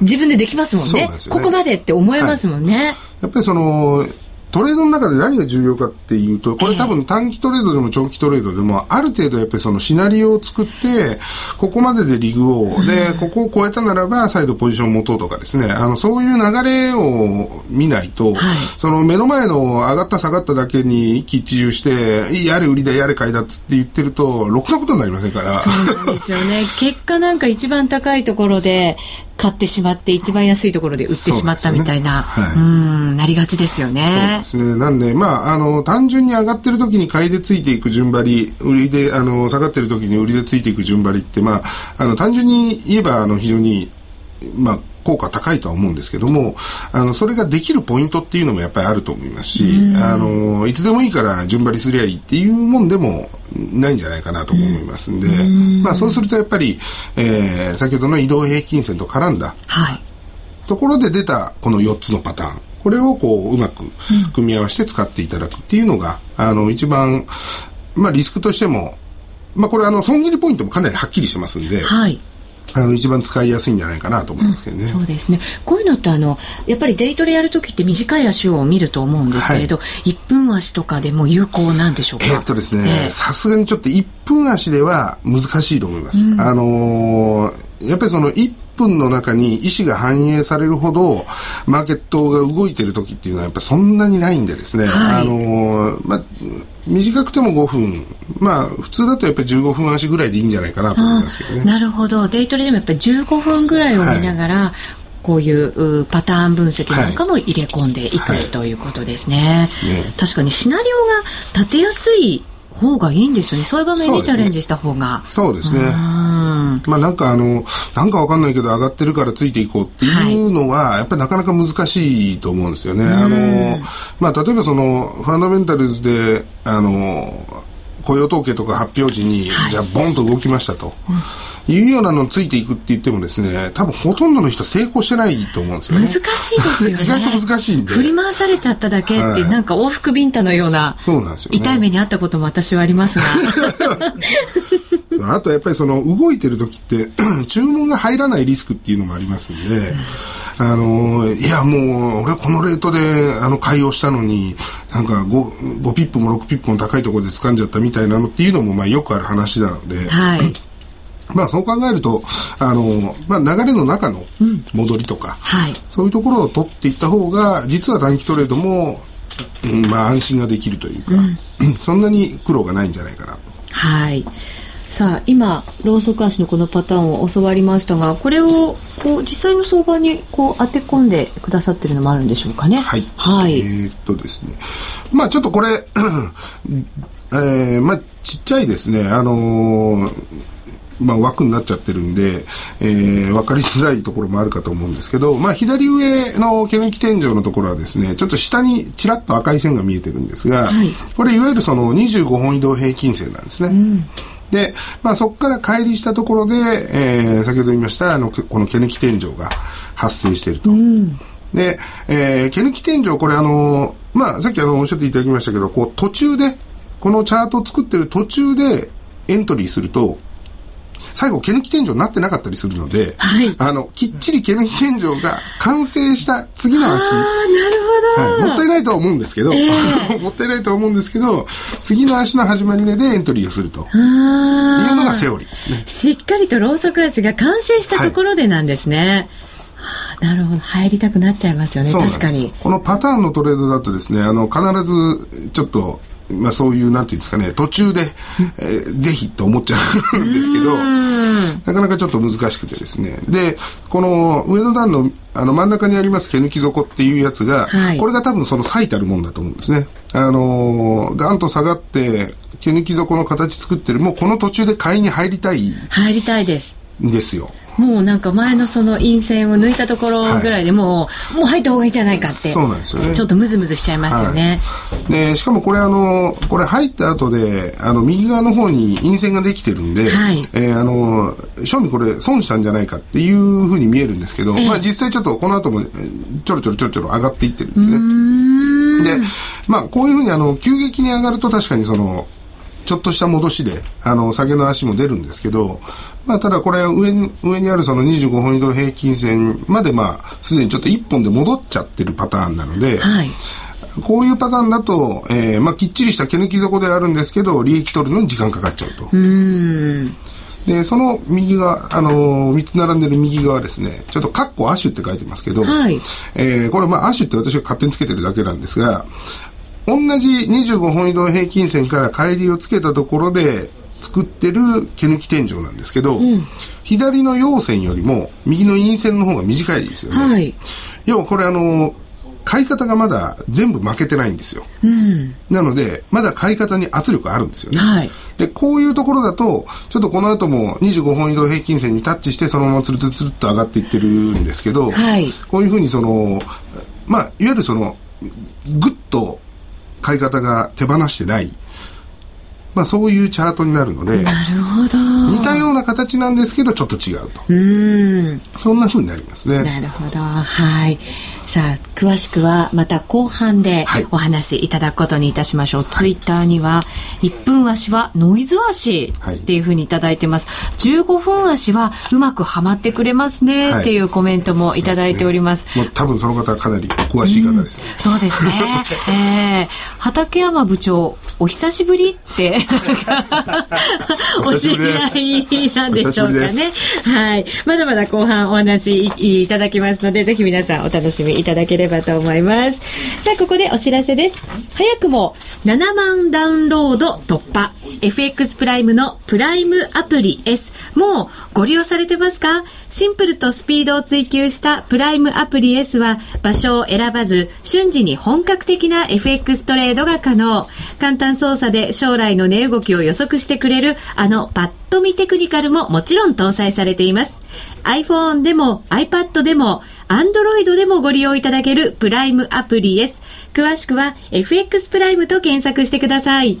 自分でできますもんねねここまでって思えますもんね。やっぱりその、トレードの中で何が重要かっていうと、これ多分短期トレードでも長期トレードでも、ある程度やっぱりそのシナリオを作って、ここまででリグを、で、ここを超えたならば再度ポジション持とうとかですね、あの、そういう流れを見ないと、その目の前の上がった下がっただけに一喜一憂して、やれ売りだ、やれ買いだっつって言ってると、ろくなことになりませんから。そうなんですよね。結果なんか一番高いところで買ってしまって、一番安いところで売ってしまったみたいな、ねはいうん、なりがちですよそうねで。すね。なんで、まあ、あの、単純に上がってる時に買いでついていく順張り、売りで、あの、下がってる時に売りでついていく順張りって、まあ、あの、単純に言えば、あの、非常に、まあ、効果高いとは思うんですけども、あの、それができるポイントっていうのもやっぱりあると思いますし、あの、いつでもいいから順張りすりゃいいっていうもんでもないんじゃないかなと思いますんで、まあ、そうするとやっぱり、えー、先ほどの移動平均線と絡んだ、はい。ところで出たこの4つのパターンこれをこううまく組み合わせて使っていただくっていうのが、あの一番、まあ、リスクとしても、まあ、これあの損切りポイントもかなりはっきりしてますんで、はい。あの一番使いやすいんじゃないかなと思いますけどね。そうですね。こういうのってあの、やっぱりデイトレやるときって短い足を見ると思うんですけれど、1分足とかでも有効なんでしょうか？えーっとですえねえ、さすがにちょっと1分足では難しいと思います。あのーやっぱりその1分の中に意思が反映されるほど、マーケットが動いてる時っていうのはやっぱりそんなにないんでですね、はいあのーまあ、短くても5分、まあ、普通だとやっぱり15分足ぐらいでいいんじゃないかなと思いますけどね。なるほど。デイトレでもやっぱり15分ぐらいを見ながら、こういううパターン分析なんかも入れ込んでいく、はいということですね。すね確かにシナリオが立てやすい方がいいんですよね。そういう場面にチャレンジした方が。そうですね。うん。まあなんかあの、なんかわかんないけど上がってるからついていこうっていうのは、やっぱりなかなか難しいと思うんですよね。あの、まあ例えばその、ファンダメンタルズで、あの、雇用統計とか発表時に、じゃあボンと動きましたと。いうようなのついていくって言ってもですね、多分ほとんどの人成功してないと思うんですよね。難しいですよね。意外と難しいんで振り回されちゃっただけって、はいなんか往復ビンタのような、そうなんですよね痛い目にあったことも私はありますが。あとやっぱりその動いてる時って 注文が入らないリスクっていうのもありますんで、あのいやもう俺このレートであの買いをしたのになんか 5, 5ピップも6ピップも高いところで掴んじゃったみたいなのっていうのもまあよくある話なので、はい。まあそう考えるとあの、まあ、流れの中の戻りとか、はい。そういうところを取っていった方が実は短期トレードも、うんまあ安心ができるというか、そんなに苦労がないんじゃないかなと。はい。さあ、今、ローソク足のこのパターンを教わりましたが、これを、こう、実際の相場に、こう、当て込んでくださってるのもあるんでしょうかね？はい。はい。えーっとですね。まあちょっとこれ、えーまあちっちゃいですね、あのーまあ枠になっちゃってるんで、えー、分かりづらいところもあるかと思うんですけど、まあ左上の毛抜き天井のところはですね、ちょっと下にちらっと赤い線が見えてるんですが、はいこれいわゆるその25本移動平均線なんですね。で、まあそこから乖離したところで、えー先ほど言いました、あの、この毛抜き天井が発生していると。で、えー、毛抜き天井、これあの、まあ、さっきあの、おっしゃっていただきましたけど、こう、途中で、このチャートを作ってる途中でエントリーすると、最後、毛抜き天井になってなかったりするので、はい。あの、きっちり毛抜き天井が完成した次の足、ああ、なるほど。はい、もったいないとは思うんですけど、もったいないとは思うんですけど、次の足の始まり値でエントリーをすると。いうああ。のがセオリーですね。しっかりとローソク足が完成したところでなんですね。はあなるほど。入りたくなっちゃいますよね。確かに。このパターンのトレードだとですねあの必ずちょっとまあ、そういう、なんていうんですかね、途中で、えー、ぜひと思っちゃうんですけど、なかなかちょっと難しくてですね。で、この上の段のあの真ん中にあります毛抜き底っていうやつが、はい、これが多分その最たるもんだと思うんですね。あのー、ガンと下がって、毛抜き底の形作ってる、もうこの途中で買いに入りたい。入りたいです。ですよ。もうなんか前のその陰線を抜いたところぐらいでもう、はい、もう入った方がいいんじゃないかってそうなんですよね。ちょっとムズムズしちゃいますよね、はい、でしかもこれあのこれ入った後であの右側の方に陰線ができてるんで、はい、えー、あの正味これ損したんじゃないかっていうふうに見えるんですけど、えー、まあ実際ちょっとこの後もちょろちょろちょろちょろ上がっていってるんですね。でまあこういうふうにあの急激に上がると確かにそのちょっとした戻しで、あの、下げの足も出るんですけど、まあ、ただこれ上に、上にあるその25本移動平均線まで、まあ、すでにちょっと1本で戻っちゃってるパターンなので、はい、こういうパターンだと、えー、まあ、きっちりした毛抜き底ではあるんですけど、利益取るのに時間かかっちゃうと。うで、その右側、あのー、3つ並んでる右側ですね、ちょっとカッコアッシュって書いてますけど、はい、えー、これまあアッシュって私が勝手につけてるだけなんですが、同じ25本移動平均線から乖離をつけたところで、作ってる毛抜き天井なんですけど、うん、左の陽線よりも右の陰線の方が短いですよね。はい、要はこれあの買い方がまだ全部負けてないんですよ。うん、なので、まだ買い方に圧力あるんですよね。はい、で、こういうところだと、ちょっとこの後も25本移動平均線にタッチしてそのままつるつるつるっと上がっていってるんですけど、はい、こういうふうにその、まあ、いわゆるその、ぐっと買い方が手放してない。まあ、そういうチャートになるのでなるほど。似たような形なんですけどちょっと違うと。うん。そんなふうになりますね。なるほど。はいさあ詳しくはまた後半でお話しいただくことにいたしましょう、はい、ツイッターには1分足はノイズ足っていうふうに頂いてます、はい、15分足はうまくはまってくれますねっていうコメントも頂いております。はい、すね、多分その方はかなり詳しい方ですね、うん、そうですね、えー、畠山部長お久しぶりってお知り合いなんでしょうかね。はい。まだまだ後半お話いただきますので、ぜひ皆さんお楽しみいただければと思います。さあ、ここでお知らせです。早くも7万ダウンロード突破。FX プライムのプライムアプリ S。もうご利用されてますか？シンプルとスピードを追求したプライムアプリ S は場所を選ばず瞬時に本格的な FX トレードが可能。簡単操作で将来の値動きを予測してくれるあのパッと見テクニカルももちろん搭載されています。iPhone でも iPad でも Android でもご利用いただけるプライムアプリです。詳しくは FX プライムと検索してください。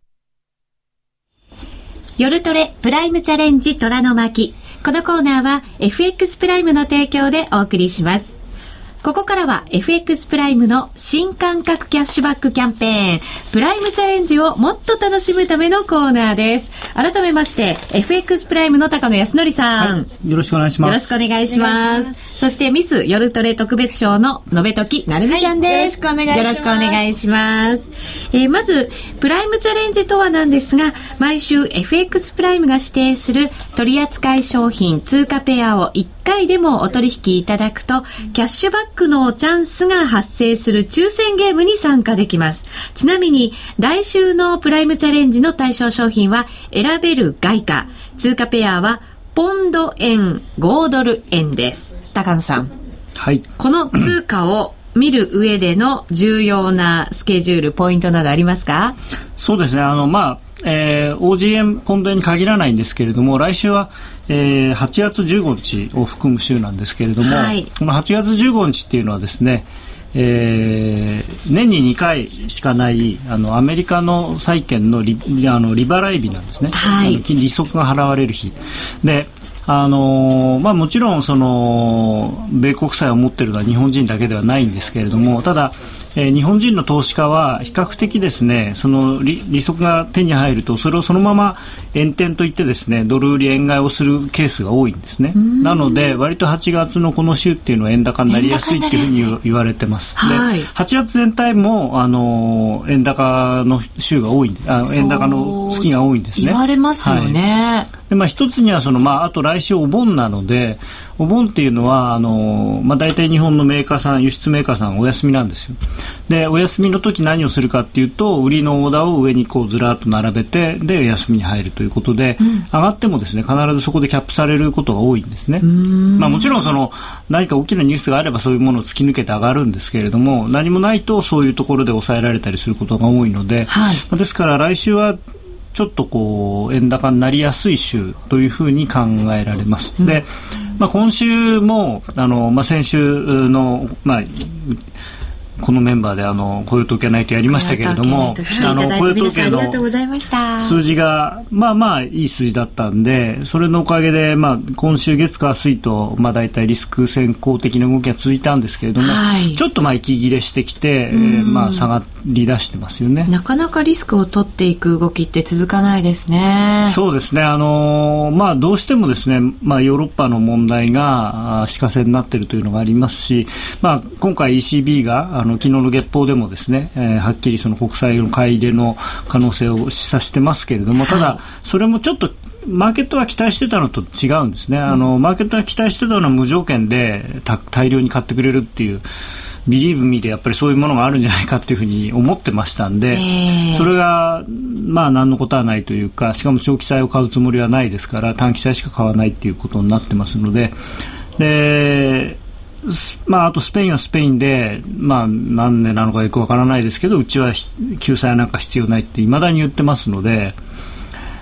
夜トレプライムチャレンジ虎の巻。このコーナーは FX プライムの提供でお送りします。ここからは FX プライムの新感覚キャッシュバックキャンペーン、プライムチャレンジをもっと楽しむためのコーナーです。改めまして、FX プライムの高野康則さん、はい、よろしくお願いします。よろしくお願いします。そしてミス夜トレ特別賞ののべときなるみちゃんです、はい、よろしくお願いします。よろしくお願いします。えー、まず、プライムチャレンジとはなんですが、毎週 FX プライムが指定する取扱商品通貨ペアを1回でもお取引いただくと、キャッシュバックのチャンスが発生する抽選ゲームに参加できます。ちなみに、来週のプライムチャレンジの対象商品は、選べる外貨。通貨ペアは、ポンド円、5ドル円です。高野さん。はい。この通貨を見る上での重要なスケジュール、ポイントなどありますか？そうですね。あの、まあ、えー、OGM ポンド円に限らないんですけれども、来週は、えー、8月15日を含む週なんですけれども、はい、この8月15日っていうのはですね、えー、年に2回しかないあのアメリカの債券のリあの利払い日なんですね、はい、利息が払われる日。であのまあ、もちろんその米国債を持っているのは日本人だけではないんですけれどもただえー、日本人の投資家は比較的ですねその利利息が手に入るとそれをそのまま円転といってですねドル売り円買いをするケースが多いんですね。なので割と8月のこの週っていうのは円高になりやすいっていうふうに言われてます、はい、で8月全体もあの円高の週が多いあ円高の月が多いんですね。言われますよね、はい。でまあ、一つにはその、まあ、あと来週お盆なのでお盆っていうのはあの、まあ、大体日本のメーカーさん輸出メーカーさんお休みなんですよ。でお休みの時何をするかっていうと売りのオーダーを上にこうずらっと並べてで休みに入るということで、うん、上がってもですね必ずそこでキャップされることが多いんですね、まあ、もちろんその何か大きなニュースがあればそういうものを突き抜けて上がるんですけれども何もないとそういうところで抑えられたりすることが多いので、はい、ですから来週はちょっとこう円高になりやすい週というふうに考えられます。で、まあ、今週もあの、まあ、先週の、まあ、このメンバーであの雇用統計ナイトやりましたけれども、あの雇用統計の数字がまあまあいい数字だったんで、それのおかげでまあ今週月火水とまあ大体リスク先行的な動きが続いたんですけれども、はい、ちょっとまあ息切れしてきて、えー、まあ下がり出してますよね。なかなかリスクを取っていく動きって続かないですね。そうですね。あのまあどうしてもですね、まあヨーロッパの問題が足かせになっているというのがありますし、まあ今回 ECB があのの昨日の月報でもですね、えー、はっきりその国債の買い入れの可能性を示唆してますけれども、ただ、それもちょっとマーケットは期待してたのと違うんですね、あのマーケットが期待してたのは無条件で大量に買ってくれるっていう。ビリーブミーでやっぱりそういうものがあるんじゃないかというふうに思ってましたんで、えー、それがまあ何のことはないというかしかも長期債を買うつもりはないですから短期債しか買わないということになってますので。でまあ、あとスペインはスペインで、まあ、何年なのかよくわからないですけどうちは救済なんか必要ないっていまだに言ってますので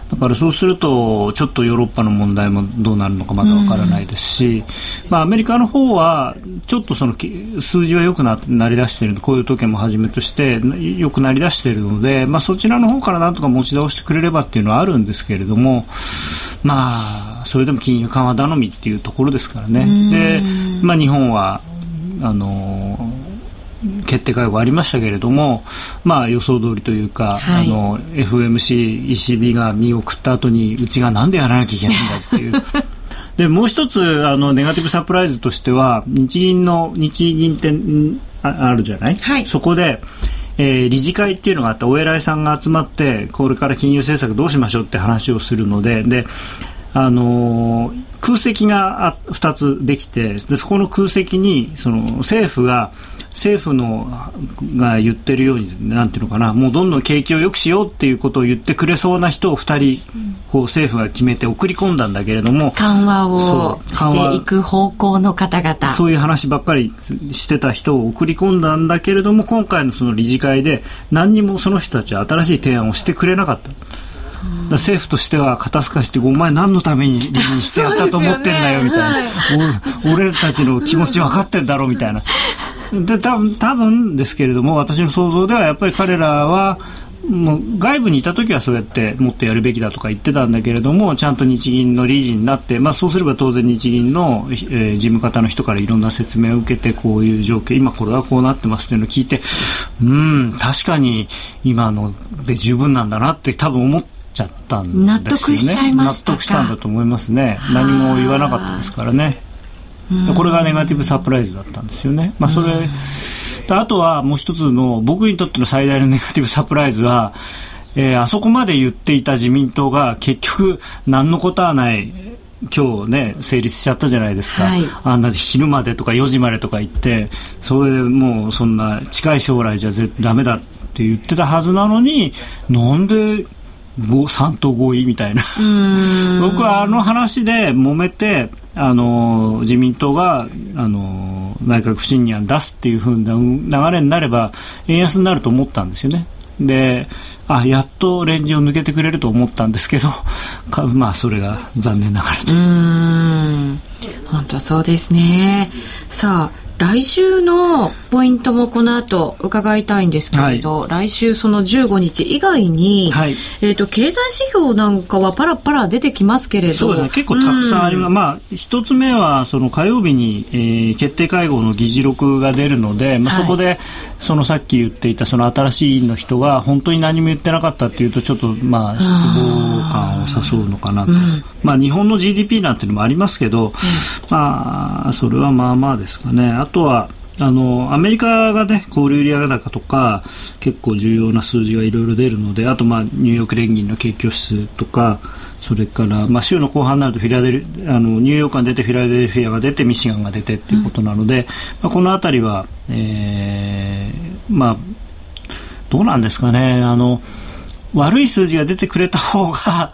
だからそうするとちょっとヨーロッパの問題もどうなるのかまだわからないですし、まあ、アメリカの方はちょっとその数字は良くなりだしているこういう時計もはじめとして良くなりだしているので、まあ、そちらの方からなんとか持ち直してくれればっていうのはあるんですけれどもまあそれでも金融緩和頼みっていうところですからね。でまあ、日本はあの決定会合ありましたけれども、まあ、予想通りというか、はい、あの FOMC、ECB が見送った後にうちがなんでやらなきゃいけないんだっていう。でもう一つあのネガティブサプライズとしては日銀の日銀ってあるじゃない、はい、そこで、えー、理事会っていうのがあってお偉いさんが集まってこれから金融政策どうしましょうって話をするのでであのー、空席が2つできてでそこの空席にその政府が政府のが言ってるようになんていうのかなもうどんどん景気を良くしようっていうことを言ってくれそうな人を2人こう政府が決めて送り込んだんだけれども緩和をしていく方向の方々そういう話ばっかりしてた人を送り込んだんだけれども今回のその理事会で何にもその人たちは新しい提案をしてくれなかった。政府としては肩透かしてお前何のためにしてやったと思ってんだよみたいな、ね、俺たちの気持ち分かってんだろうみたいな。で多分多分ですけれども私の想像ではやっぱり彼らはもう外部にいた時はそうやってもっとやるべきだとか言ってたんだけれどもちゃんと日銀の理事になって、まあ、そうすれば当然日銀の、えー、事務方の人からいろんな説明を受けてこういう状況今これはこうなってますっていうのを聞いてうん確かに今ので十分なんだなって多分思ってちゃったんですよね。納得しちゃいました納得したんだと思いますね。何も言わなかったですからね。これがネガティブサプライズだったんですよね、まあ、それあとはもう一つの僕にとっての最大のネガティブサプライズは、えー、あそこまで言っていた自民党が結局何のことはない今日ね成立しちゃったじゃないですか、はい、あんな昼までとか4時までとか言ってそれでもうそんな近い将来じゃダメだって言ってたはずなのになんで3党合意みたいな。僕はあの話で揉めてあの自民党があの内閣不信任案出すっていうふうな流れになれば円安になると思ったんですよね。であやっとレンジを抜けてくれると思ったんですけど まあそれが残念ながらと。うん。本当そうですね。さあ来週のポイントもこの後伺いたいんですけれど、はい、来週その15日以外に、はい、えと、経済指標なんかはパラパラ出てきますけれど。そうですね、結構たくさんあります。うん、まあ、一つ目は、その火曜日に、えー、決定会合の議事録が出るので、まあ、そこで、そのさっき言っていたその新しい委員の人が本当に何も言ってなかったっていうとちょっとまあ失望感を誘うのかなと、うん、まあ日本の GDP なんていうのもありますけど、うん、まあそれはまあまあですかね。あとはあのアメリカがね小売売上高とか結構重要な数字がいろいろ出るのであとまあニューヨーク連銀の景況指数とかそれから、まあ、週の後半になるとフィラデルあのニューヨークが出てフィラデルフィアが出てミシガンが出てっていうことなので、うん、まあ、この辺りは、えー、まあどうなんですかね。あの悪い数字が出てくれた方が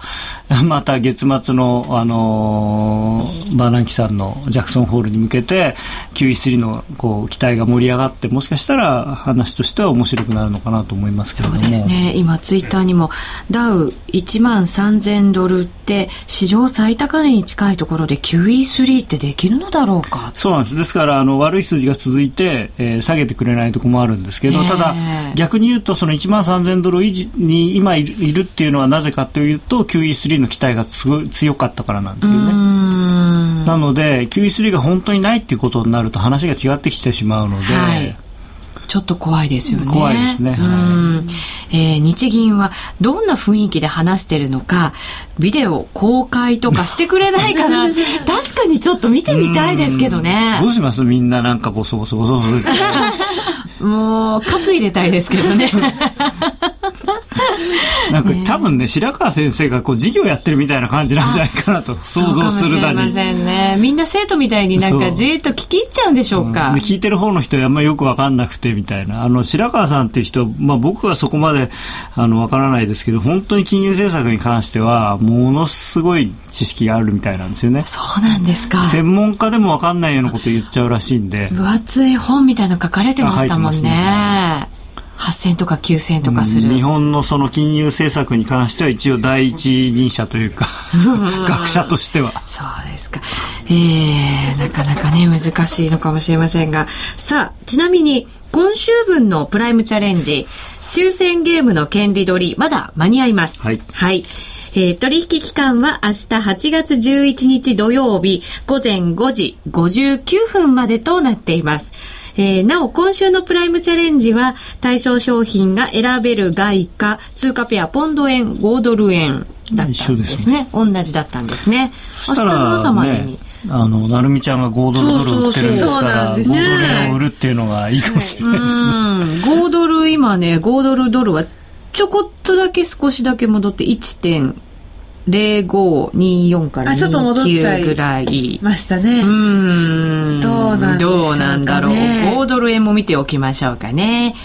また月末の、あのー、バーナンキさんのジャクソンホールに向けて QE3 のこう期待が盛り上がってもしかしたら話としては面白くなるのかなと思いますけども。そうですね。今ツイッターにもダウ1万3000ドルって史上最高値に近いところで QE3 ってできるのだろうか。そうなんです。ですからあの悪い数字が続いて、えー、下げてくれないところもあるんですけど、ただ逆に言うとその1万3000ドルに今いるっていうのはなぜかというと QE3 の期待がすごい強かったからなんですよね。なので QE3 が本当にないっていうことになると話が違ってきてしまうので、はい、ちょっと怖いですよね。怖いですね。はい、えー、日銀はどんな雰囲気で話してるのか、ビデオ公開とかしてくれないかな。確かにちょっと見てみたいですけどね。どうします？みんななんかボソボソボソボソ。もう、カツ入れたいですけどね。なんか、多分ね、白川先生がこう授業やってるみたいな感じなんじゃないかなと 想像するだに。ませんね。みんな生徒みたいになんかじっと聞き入っちゃうんでしょうか？うん、聞いてる方の人はあんまりよくわかんなくてみたいな。あの、白川さんっていう人、まあ僕はそこまであのわからないですけど、本当に金融政策に関しては、ものすごい知識があるみたいなんですよね。そうなんですか。専門家でもわかんないようなこと言っちゃうらしいんで。分厚い本みたいなの書かれてましたもんね。8000とか9000とかする、うん、日本のその金融政策に関しては一応第一人者というか学者としては。そうですか。えー、なかなかね難しいのかもしれませんが。さあちなみに今週分のプライムチャレンジ抽選ゲームの権利取りまだ間に合います。はい、はい。えー、取引期間は明日8月11日土曜日午前5時59分までとなっています。えー、なお、今週のプライムチャレンジは、対象商品が選べる外貨、通貨ペア、ポンド円、5ドル円だったんですね。同じだったんですね。明日の朝までに。あの、なるみちゃんが5ドルドル売ってるんですから、5ドル円を売るっていうのがいいかもしれないですね。5ドル、今ね、5ドルドルはちょこっとだけ少しだけ戻って1.5 0524から29ぐらい。ましたね。うん。どうなんどうなんだろう。5ドル円も見ておきましょうかね。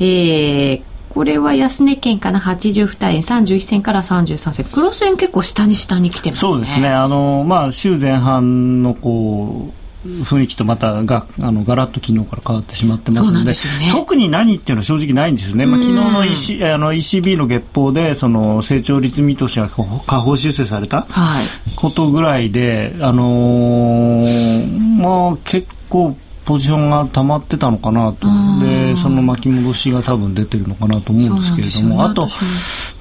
えー、これは安値圏かな82円31銭から33銭クロス円結構下に下に来てますねそうですねあのまあ週前半のこう雰囲気とまたがあのガラッと昨日から変わってしまってますので、ね、特に何っていうのは正直ないんですよね、まあ、昨日の EC あの ECB の月報でその成長率見通しが下方修正されたことぐらいで、あのー、まあ、結構ポジションが溜まってたのかなと。でその巻き戻しが多分出てるのかなと思うんですけれども、ね、あと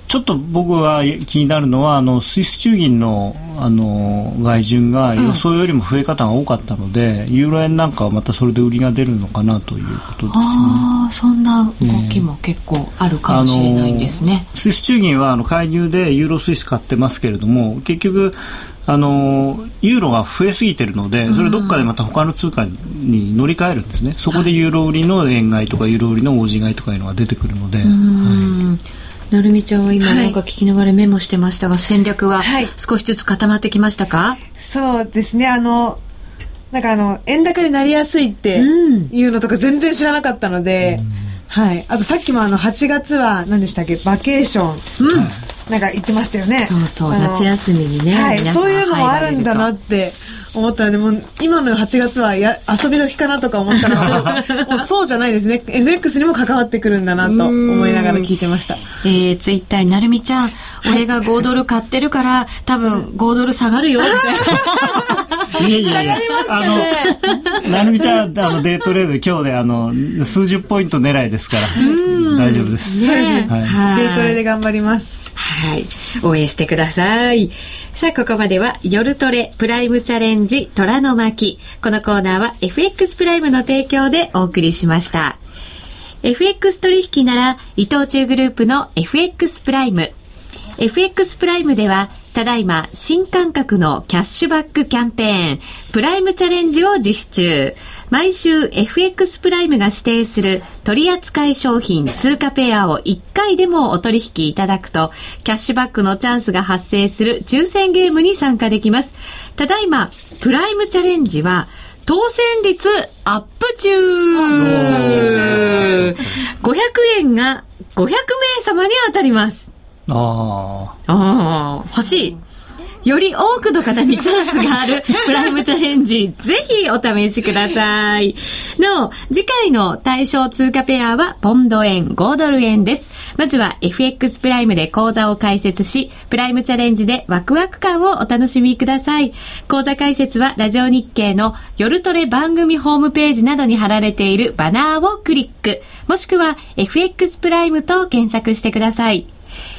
ちょっと僕が気になるのはあのスイス中銀のあの外順が予想よりも増え方が多かったので、うん、ユーロ円なんかはまたそれで売りが出るのかなということですね。あそんな動きも結構あるかもしれないんですね。スイス中銀はあの介入でユーロスイス買ってますけれども結局あのユーロが増えすぎてるのでそれどっかでまた他の通貨に乗り換えるんですね、そこでユーロ売りの円買いとかユーロ売りのオージー買いとかいうのが出てくるので。はいなるみちゃんは今なんか聞きながらメモしてましたが、戦略は少しずつ固まってきましたか、はい、そうですね。あのなんかあの円高になりやすいっていうのとか全然知らなかったので、うん、はい、あとさっきもあの8月は何でしたっけ？バケーション、うん、なんか言ってましたよね。そうそう。夏休みにね、はい、そういうのもあるんだなって思ったらでも今の8月はや遊び時かなとか思ったら もうそうじゃないですね。FX にも関わってくるんだなと思いながら聞いてました。えー、ツイッターになるみちゃん、俺が5ドル買ってるから多分5ドル下がるよっていやいやいや、あの、なるみちゃん、あの、デートレード今日で、あの、数十ポイント狙いですから、大丈夫です。ね、はい、デートレで頑張ります。はい。応援してください。さあ、ここまでは夜トレプライムチャレンジ虎の巻。このコーナーは FX プライムの提供でお送りしました。FX 取引なら伊藤忠グループの FX プライム。FX プライムではただいま新感覚のキャッシュバックキャンペーンプライムチャレンジを実施中。毎週 FX プライムが指定する取扱商品通貨ペアを1回でもお取引いただくと、キャッシュバックのチャンスが発生する抽選ゲームに参加できます。ただいま、プライムチャレンジは、当選率アップ中 !500 円が500名様に当たります。ああ。欲しい。より多くの方にチャンスがある プライムチャレンジ、ぜひお試しください。なお、次回の対象通貨ペアはポンド円、5ドル円です。まずは FX プライムで講座を開設し、プライムチャレンジでワクワク感をお楽しみください。講座開設はラジオ日経の夜トレ番組ホームページなどに貼られているバナーをクリック、もしくは FX プライムと検索してください。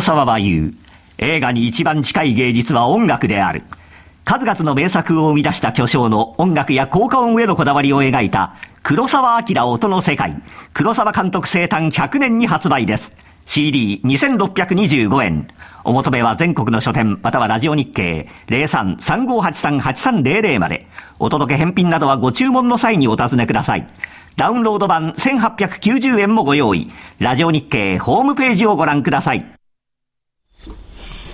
黒沢は言う。映画に一番近い芸術は音楽である。数々の名作を生み出した巨匠の音楽や効果音へのこだわりを描いた黒沢明音の世界。黒沢監督生誕100年に発売です。CD2625 円。お求めは全国の書店またはラジオ日経03-3583-8300まで。お届け返品などはご注文の際にお尋ねください。ダウンロード版1890円もご用意。ラジオ日経ホームページをご覧ください。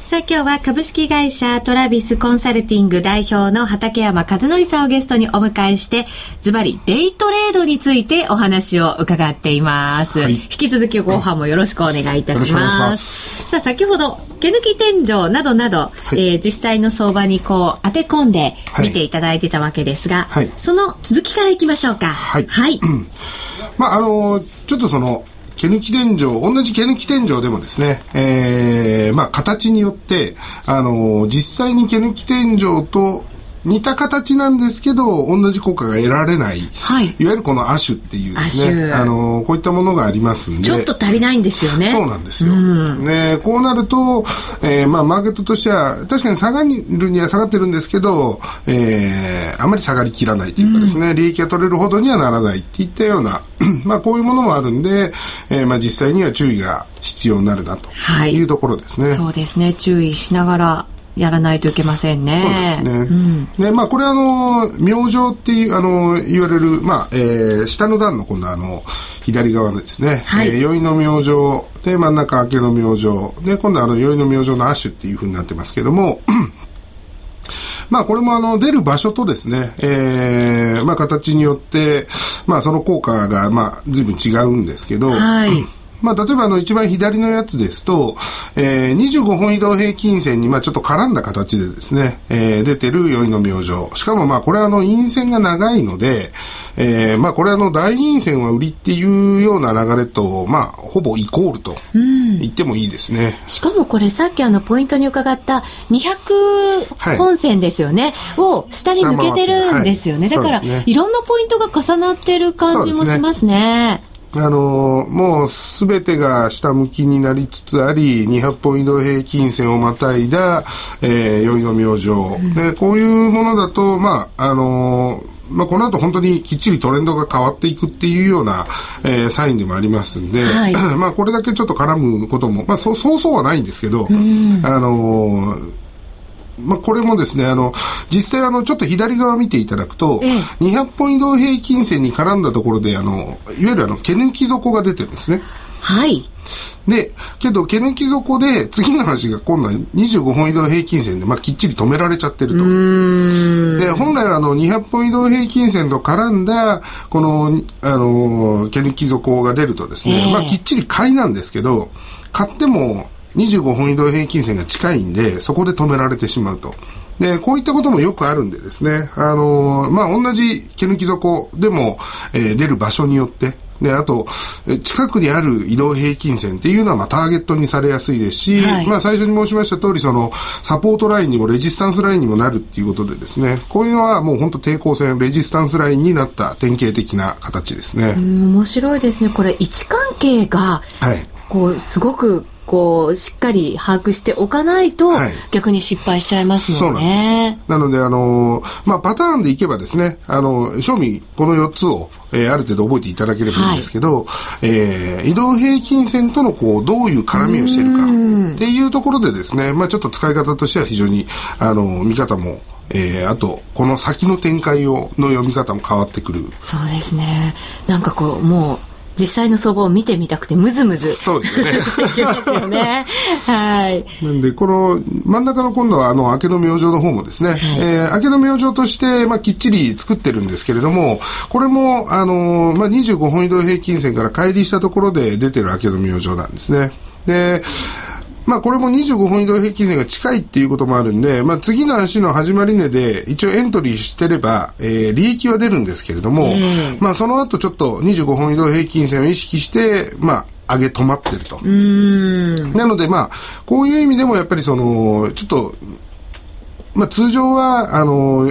さあ今日は株式会社トラビスコンサルティング代表の畠山和則さんをゲストにお迎えして、ズバリデイトレードについてお話を伺っています。はい、引き続き後半もよろしくお願いいたします。さあ先ほど、毛抜き天井などなど、はい、えー、実際の相場にこう当て込んで見ていただいてたわけですが、はい、その続きからいきましょうか。はい。はい、まああのちょっとその毛抜き天井、同じ毛抜き天井でもですね、えー、まあ、形によって、あのー、実際に毛抜き天井と似た形なんですけど、同じ効果が得られない、はい、いわゆるこの亜種っていうですね、あの、こういったものがありますんで。ちょっと足りないんですよね。そうなんですよ。うん、ね、こうなると、えー、まあ、マーケットとしては、確かに下がるには下がってるんですけど、えー、あまり下がりきらないというかですね、うん、利益が取れるほどにはならないっていったような、まあ、こういうものもあるんで、えー、まあ、実際には注意が必要になるなというところですね。はい、そうですね。注意しながらやらないといけませんね。そうですね。うん、で、まあ、これあの、明星っていう、あの、言われる、まあ、えー、下の段の今度あの、左側のですね、はい、えー、宵の明星、で、真ん中明けの明星、で、今度あの、宵の明星のアッシュっていうふうになってますけども、まあこれもあの出る場所とですね、えー、まあ形によって、まあその効果がまあ随分違うんですけど、はい まあ、例えばあの一番左のやつですと、えー、25本移動平均線にまあちょっと絡んだ形でですね、えー、出てる宵の明星。しかもまあこれはあの陰線が長いので、えー、まあこれあの大陰線は売りっていうような流れと、まあほぼイコールと言ってもいいですね。しかもこれさっきあのポイントに伺った200本線ですよね、はい、を下に抜けてるんですよね。はい、だから、ね、いろんなポイントが重なってる感じもしますね。あのもうすべてが下向きになりつつあり、200本移動平均線をまたいだ、えー、宵の明星、うん、で、こういうものだと、まあ、あのまあ、この後本当にきっちりトレンドが変わっていくっていうような、えー、サインでもありますんで、はい、まあこれだけちょっと絡むことも、まあそうそうはないんですけど、あのーまあ、これもですね、あの、実際あの、ちょっと左側見ていただくと、ええ、200ポイント平均線に絡んだところで、あの、いわゆるあの、毛抜き底が出てるんですね。はい。で、けど、毛抜き底で、次の話が今度は25本移動平均線で、まあ、きっちり止められちゃってると。で、本来はあの、200本移動平均線と絡んだ、この、あの、毛抜き底が出るとですね、えー、まあ、きっちり買いなんですけど、買っても、25本移動平均線が近いんで、そこで止められてしまうと。で、こういったこともよくあるんでですね、あのー、まあ、同じ毛抜き底でも、えー、出る場所によって、で、あと、近くにある移動平均線っていうのは、まあ、ターゲットにされやすいですし、はい、まあ、最初に申しました通り、その、サポートラインにもレジスタンスラインにもなるっていうことでですね、こういうのはもう本当抵抗線、レジスタンスラインになった典型的な形ですね。面白いですね。これ、位置関係が、はい。こう、すごくこう、しっかり把握しておかないと、はい、逆に失敗しちゃいますもんね。なので、あのまあ、パターンでいけばですね、あの、賞味、この4つを、えー、ある程度覚えていただければいいんですけど、はい、えー、移動平均線との、こう、どういう絡みをしているか、っていうところでですね、まあ、ちょっと使い方としては非常に、あの、見方も、えー、あと、この先の展開を、の読み方も変わってくる。そうですね。なんかこう、もう、実際の相場を見てみたくてムズムズそうですよね。してきますよね。はい。なんでこの真ん中の今度はあの明けの明星の方もですね、はい、えー、明けの明星として、まあ、きっちり作ってるんですけれどもこれもあの、まあ、25本移動平均線から乖離したところで出てる明けの明星なんですね。でまあこれも25本移動平均線が近いっていうこともあるんで、まあ次の足の始まり値で一応エントリーしてれば、えー、利益は出るんですけれども、まあその後ちょっと25本移動平均線を意識して、まあ上げ止まってると。なのでまあ、こういう意味でもやっぱりその、ちょっと、まあ通常は、あの、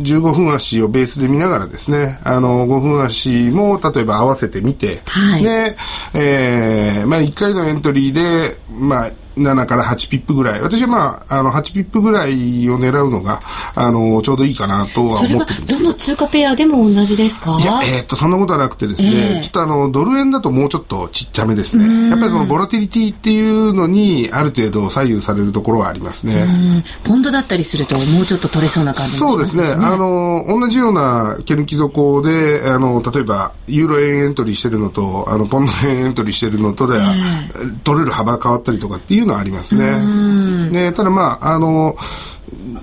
15分足をベースで見ながらですね、あの、5分足も例えば合わせてみて、はい、で、えー、まあ1回のエントリーで、まあ7から8ピップぐらい。私はまあ、あの、8ピップぐらいを狙うのが、あの、ちょうどいいかなとは思ってるんですけど。どの通貨ペアでも同じですか？いや、えー、っと、そんなことはなくてですね、えー、ちょっとあの、ドル円だともうちょっとちっちゃめですね。やっぱりその、ボラティリティっていうのに、ある程度左右されるところはありますね。ポンドだったりすると、もうちょっと取れそうな感じ、ね、そうですね。あの、同じような毛抜き底で、あの、例えば、ユーロ円エントリーしてるのと、あの、ポンド円エントリーしてるのとでは、えー、取れる幅変わったりとかっていうのはありますね。ね、ただまあ、あの、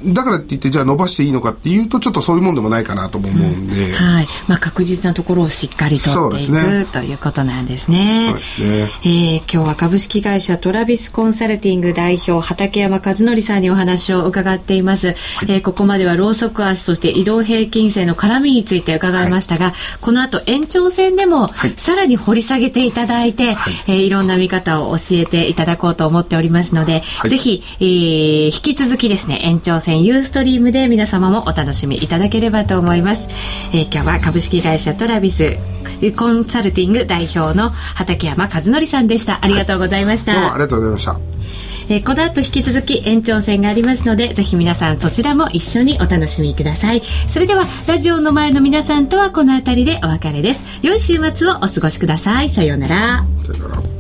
だからって言ってじゃあ伸ばしていいのかっていうとちょっとそういうもんでもないかなと思うんで、うん、はい。まあ、確実なところをしっかりとっていく、ね、ということなんですね。そうですね、えー、今日は株式会社トラビスコンサルティング代表畠山和則さんにお話を伺っています、はい、えー、ここまではローソク足そして移動平均線の絡みについて伺いましたが、はい、この後延長戦でもさらに掘り下げていただいて、はい。えー、いろんな見方を教えていただこうと思っておりますので、はい、ぜひ、えー、引き続きですね延長戦線ユーストリームで皆様もお楽しみいただければと思います。えー、今日は株式会社トラビスコンサルティング代表の畠山和則さんでした。ありがとうございました。どうもありがとうございました。えー、この後引き続き延長戦がありますのでぜひ皆さんそちらも一緒にお楽しみくださいそれではラジオの前の皆さんとはこの辺りでお別れです良い週末をお過ごしくださいさようならさようなら